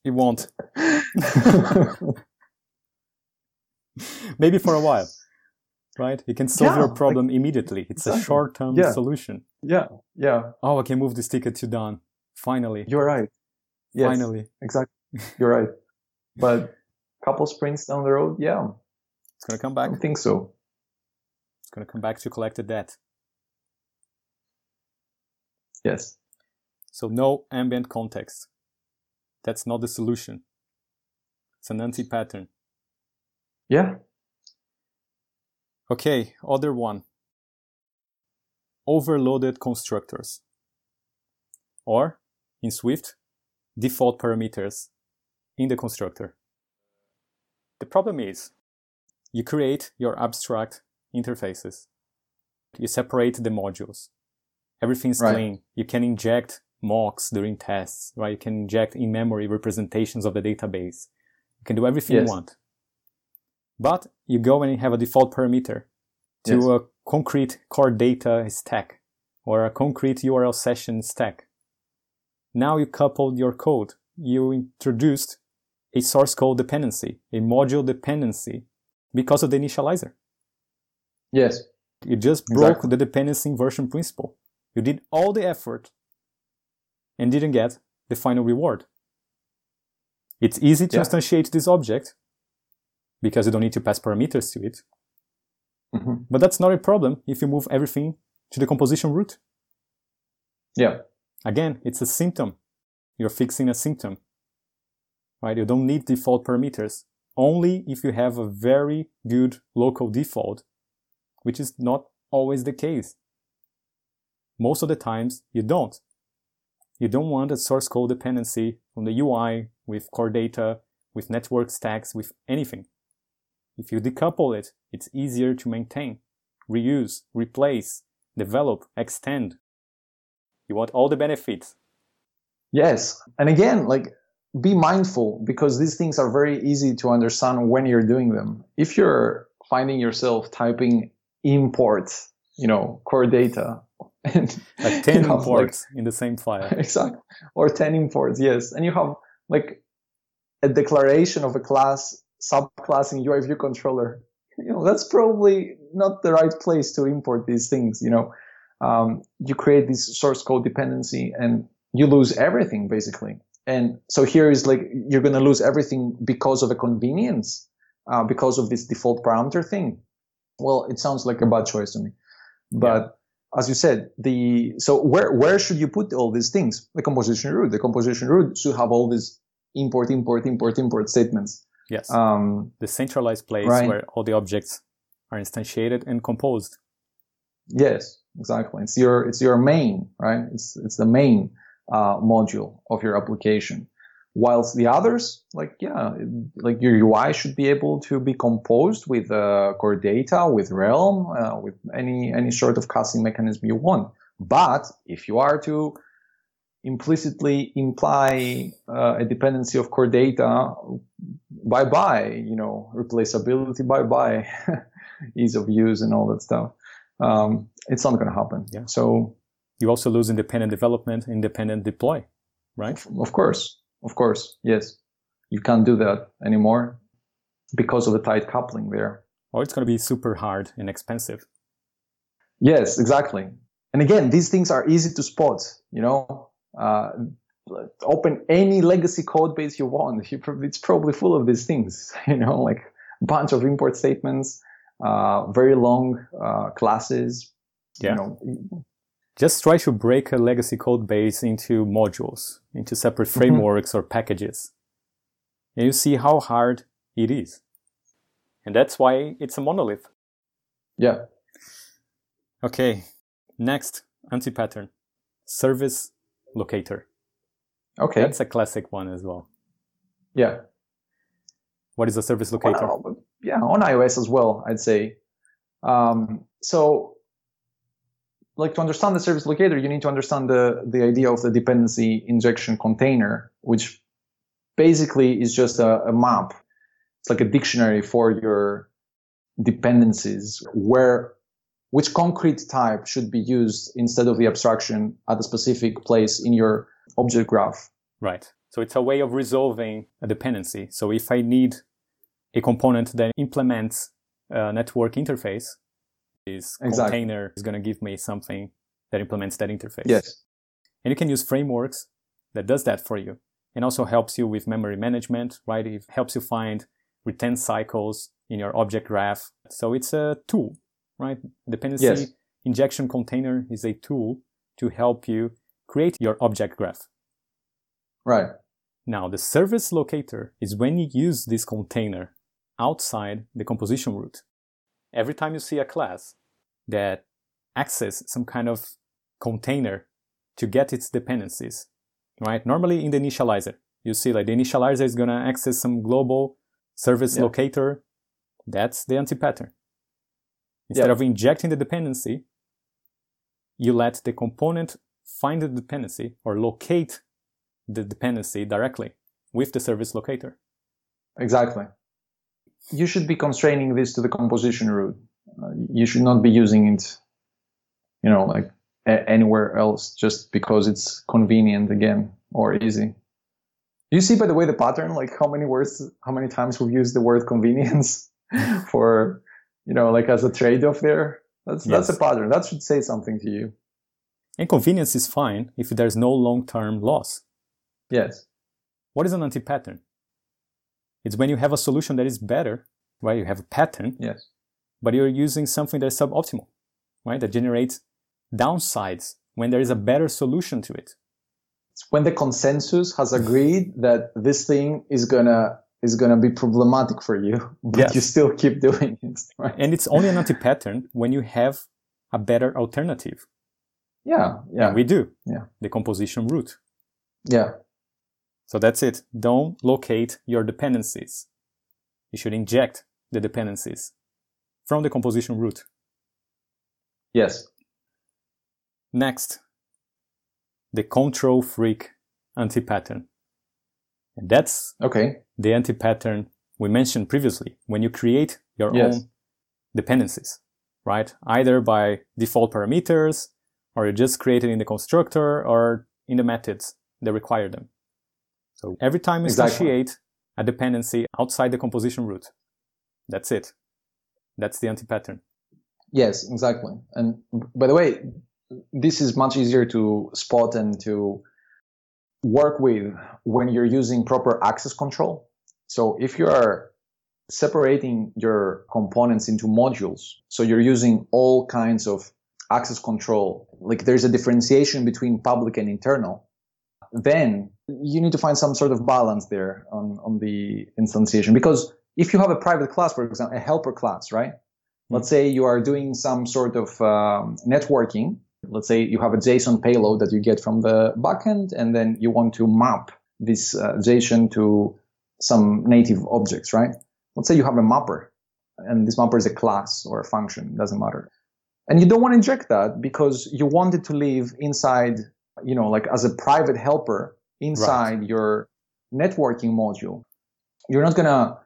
it won't. Maybe for a while, right? You can solve yeah, your problem like, immediately. It's exactly. a short-term yeah. solution. Yeah, yeah. Oh, I can move this ticket to done. Finally. You're right. Yes, Finally. Exactly. You're right. But a couple sprints down the road, yeah. It's gonna come back. I think so. It's gonna come back to collect the debt. Yes. So no ambient context. That's not the solution. It's an anti-pattern. Yeah. Okay, other one. Overloaded constructors. Or, in Swift, default parameters in the constructor. The problem is, you create your abstract interfaces. You separate the modules. Everything's right. clean. You can inject mocks during tests, right? You can inject in-memory representations of the database. You can do everything yes. you want. But you go and you have a default parameter to yes. a concrete core data stack or a concrete URL session stack. Now you coupled your code. You introduced a source code dependency, a module dependency because of the initializer. Yes. You just broke exactly. the dependency inversion principle. You did all the effort and didn't get the final reward. It's easy to yeah. instantiate this object because you don't need to pass parameters to it. Mm-hmm. But that's not a problem if you move everything to the composition root. Yeah. Again, it's a symptom. you're fixing a symptom. Right? You don't need default parameters. Only if you have a very good local default, which is not always the case. Most of the times you don't. You don't want a source code dependency on the UI with core data, with network stacks, with anything. If you decouple it, it's easier to maintain, reuse, replace, develop, extend. You want all the benefits. Yes. And again, like be mindful because these things are very easy to understand when you're doing them. If you're finding yourself typing import, you know, core data and like 10 imports like, in the same file. Exactly. Or 10 imports, yes. And you have like a declaration of a class subclass in UI view controller. You know, that's probably not the right place to import these things. You know, um, you create this source code dependency and you lose everything basically. And so here is like, you're going to lose everything because of a convenience, uh, because of this default parameter thing. Well, it sounds like a bad choice to me, but yeah. as you said, the, so where, where should you put all these things? The composition root, the composition root should have all these import, import, import, import statements. Yes. Um, the centralized place right. where all the objects are instantiated and composed. Yes, exactly. It's your, it's your main, right? It's, it's the main uh, module of your application. Whilst the others, like, yeah, like your UI should be able to be composed with uh, core data, with Realm, uh, with any, any sort of caching mechanism you want. But if you are to implicitly imply uh, a dependency of core data, bye bye, you know, replaceability, bye bye, ease of use and all that stuff. Um, it's not going to happen. Yeah. So you also lose independent development, independent deploy, right? Of course, of course, yes. You can't do that anymore because of the tight coupling there. Or it's going to be super hard and expensive. Yes, exactly. And again, these things are easy to spot. You know, uh, open any legacy code base you want. It's probably full of these things. You know, like a bunch of import statements, uh, very long uh, classes. Yeah. You know, just try to break a legacy code base into modules, into separate mm-hmm. frameworks mm-hmm. or packages. And you see how hard it is. And that's why it's a monolith. Yeah. Okay. Next, anti-pattern. Service locator. Okay. That's a classic one as well. Yeah. What is a service locator? Well, yeah, on iOS as well, I'd say. Um, so like to understand the service locator, you need to understand the, the idea of the dependency injection container, which basically is just a, a map. It's like a dictionary for your dependencies where which concrete type should be used instead of the abstraction at a specific place in your object graph. Right. So it's a way of resolving a dependency. So if I need a component that implements a network interface, this exactly. container is going to give me something that implements that interface. Yes. And you can use frameworks that does that for you and also helps you with memory management, right? It helps you find retain cycles in your object graph. So it's a tool, right? Dependency yes. injection container is a tool to help you create your object graph. Right. Now, the service locator is when you use this container outside the composition root every time you see a class that access some kind of container to get its dependencies, right? Normally in the initializer, you see like the initializer is going to access some global service yeah. locator. That's the anti-pattern. Instead yeah. of injecting the dependency, you let the component find the dependency or locate the dependency directly with the service locator. Exactly you should be constraining this to the composition root. Uh, you should not be using it, you know, like a- anywhere else just because it's convenient again or easy. You see, by the way, the pattern, like how many words, how many times we've used the word convenience for, you know, like as a trade-off there. That's, yes. that's a pattern. That should say something to you. Inconvenience is fine if there's no long-term loss. Yes. What is an anti-pattern? It's when you have a solution that is better, right? You have a pattern. Yes. But you're using something that's suboptimal, right? That generates downsides when there is a better solution to it. It's when the consensus has agreed that this thing is gonna is gonna be problematic for you, but yes. you still keep doing it. Right? And it's only an anti-pattern when you have a better alternative. Yeah, yeah. And we do. Yeah. The composition root. Yeah. So that's it. Don't locate your dependencies. You should inject the dependencies from the composition root. Yes. Next, the control freak anti-pattern. And that's okay. the anti-pattern we mentioned previously when you create your yes. own dependencies, right? Either by default parameters or you just create it in the constructor or in the methods that require them. So every time you exactly. instantiate a dependency outside the composition root, that's it. That's the anti-pattern. Yes, exactly. And by the way, this is much easier to spot and to work with when you're using proper access control. So if you are separating your components into modules, so you're using all kinds of access control, like there's a differentiation between public and internal, then you need to find some sort of balance there on, on the instantiation. Because if you have a private class, for example, a helper class, right? Let's say you are doing some sort of um, networking. Let's say you have a JSON payload that you get from the backend, and then you want to map this uh, JSON to some native objects, right? Let's say you have a mapper, and this mapper is a class or a function, doesn't matter. And you don't want to inject that because you want it to live inside, you know, like as a private helper inside right. your networking module. You're not going to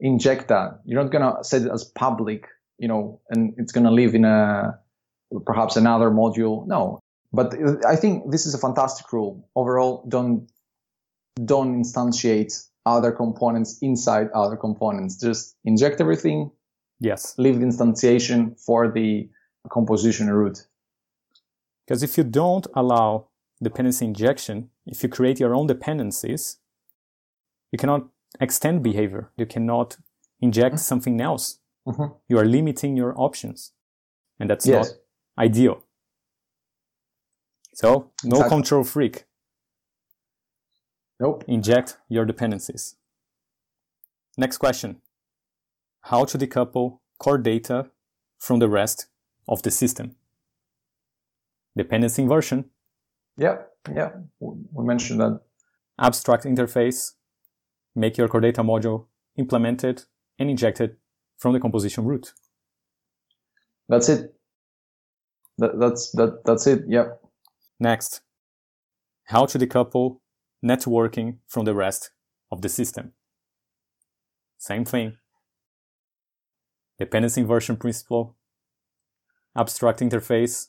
inject that. You're not going to set it as public, you know, and it's going to live in a, perhaps another module. No, but I think this is a fantastic rule. Overall, don't, don't instantiate other components inside other components. Just inject everything. Yes. Leave the instantiation for the composition root. Because if you don't allow dependency injection, if you create your own dependencies, you cannot extend behavior. You cannot inject mm-hmm. something else. Mm-hmm. You are limiting your options. And that's yes. not ideal. So, no exactly. control freak. Nope. Inject your dependencies. Next question. How to decouple core data from the rest of the system. Dependency inversion. Yeah, yeah, we mentioned that. Abstract interface. Make your core data module, implement it, and inject it from the composition root. That's it. That, that's that. That's it. Yeah. Next, how to decouple networking from the rest of the system. Same thing. Dependency inversion principle abstract interface,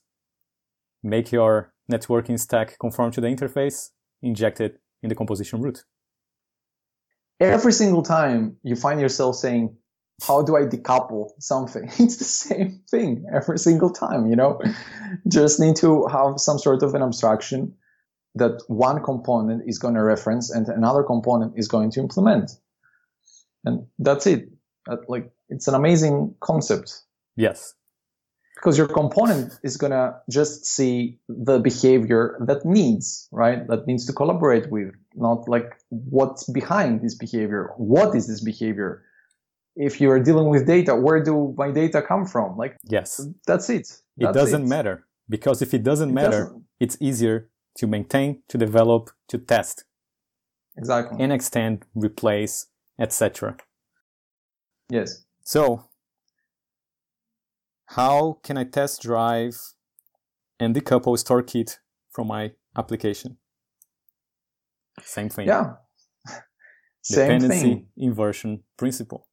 make your networking stack conform to the interface, inject it in the composition root. Every single time you find yourself saying, how do I decouple something? It's the same thing every single time, you know? Just need to have some sort of an abstraction that one component is going to reference and another component is going to implement. And that's it. Uh, like, it's an amazing concept. Yes because your component is going to just see the behavior that needs, right? That needs to collaborate with, not like what's behind this behavior. What is this behavior? If you're dealing with data, where do my data come from? Like, yes, that's it. That's it doesn't it. matter because if it doesn't it matter, doesn't. it's easier to maintain, to develop, to test. Exactly. And extend, replace, etc. Yes. So how can I test drive and decouple StoreKit from my application? Same thing. Yeah. Same Dependency thing. inversion principle.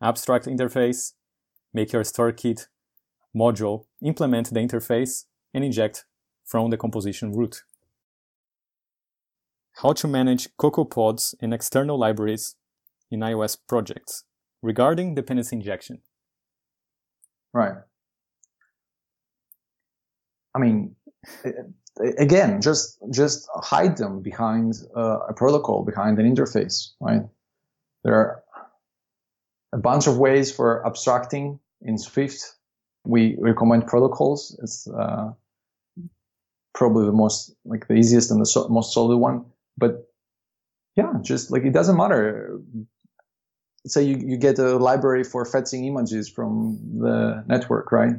Abstract interface, make your StoreKit module, implement the interface, and inject from the composition root. How to manage CocoaPods and external libraries in iOS projects regarding dependency injection. Right. I mean, again, just just hide them behind uh, a protocol, behind an interface, right? There are a bunch of ways for abstracting in Swift. We recommend protocols. It's uh, probably the most like the easiest and the so- most solid one. But yeah, just like it doesn't matter. Say you, you get a library for fetching images from the network, right?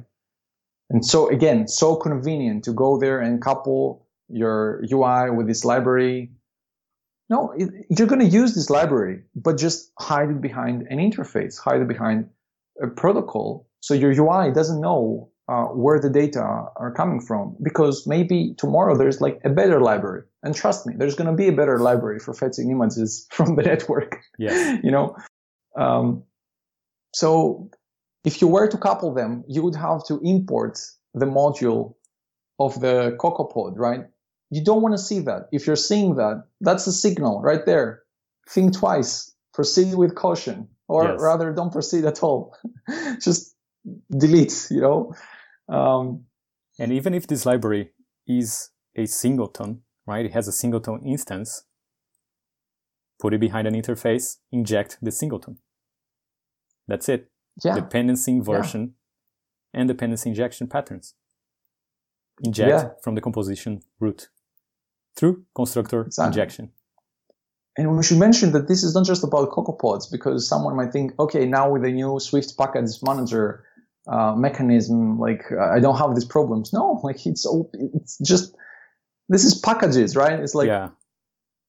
And so again, so convenient to go there and couple your UI with this library. No, it, you're going to use this library, but just hide it behind an interface, hide it behind a protocol. So your UI doesn't know uh, where the data are coming from because maybe tomorrow there's like a better library. And trust me, there's going to be a better library for fetching images from the network. Yeah. you know, um, so if you were to couple them, you would have to import the module of the CocoaPod, right? You don't want to see that. If you're seeing that, that's a signal right there. Think twice. Proceed with caution, or yes. rather, don't proceed at all. Just delete, you know? Um, and even if this library is a singleton, right? It has a singleton instance. Put it behind an interface, inject the singleton. That's it. Yeah. Dependency inversion yeah. and dependency injection patterns. Inject yeah. from the composition root through constructor exactly. injection. And we should mention that this is not just about CocoaPods because someone might think, okay, now with the new Swift package manager uh, mechanism, like I don't have these problems. No, like it's all, it's just this is packages, right? It's like yeah.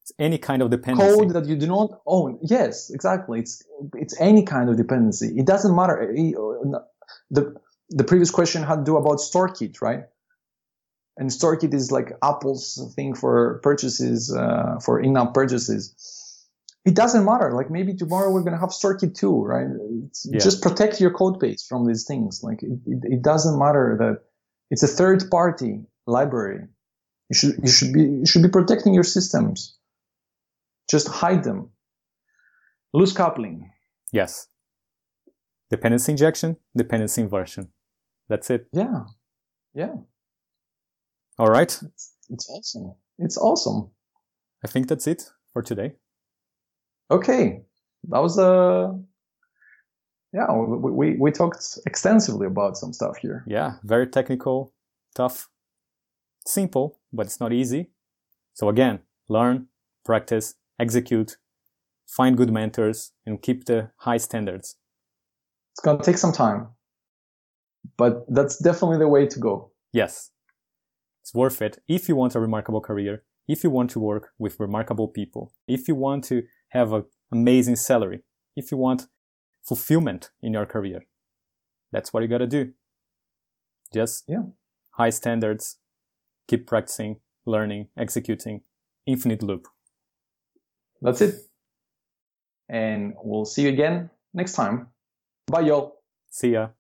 It's any kind of dependency. Code that you do not own. Yes, exactly. It's it's any kind of dependency. It doesn't matter. The the previous question had to do about StoreKit, right? And StoreKit is like Apple's thing for purchases, uh, for in-app purchases. It doesn't matter. Like maybe tomorrow we're going to have StoreKit too, right? Yeah. Just protect your code base from these things. Like it, it, it doesn't matter that it's a third party library. You should, you should be, you should be protecting your systems. Just hide them. Loose coupling. Yes. Dependency injection, dependency inversion. That's it. Yeah. Yeah. All right. It's, it's awesome. It's awesome. I think that's it for today. Okay. That was a, uh, yeah, we, we, we talked extensively about some stuff here. Yeah. Very technical, tough, simple, but it's not easy. So again, learn, practice, execute, find good mentors, and keep the high standards. It's going to take some time, but that's definitely the way to go. Yes. It's worth it if you want a remarkable career, if you want to work with remarkable people, if you want to have an amazing salary, if you want fulfillment in your career. That's what you got to do. Just yeah. high standards, keep practicing, learning, executing, infinite loop. That's it. And we'll see you again next time. Bye, y'all. See ya.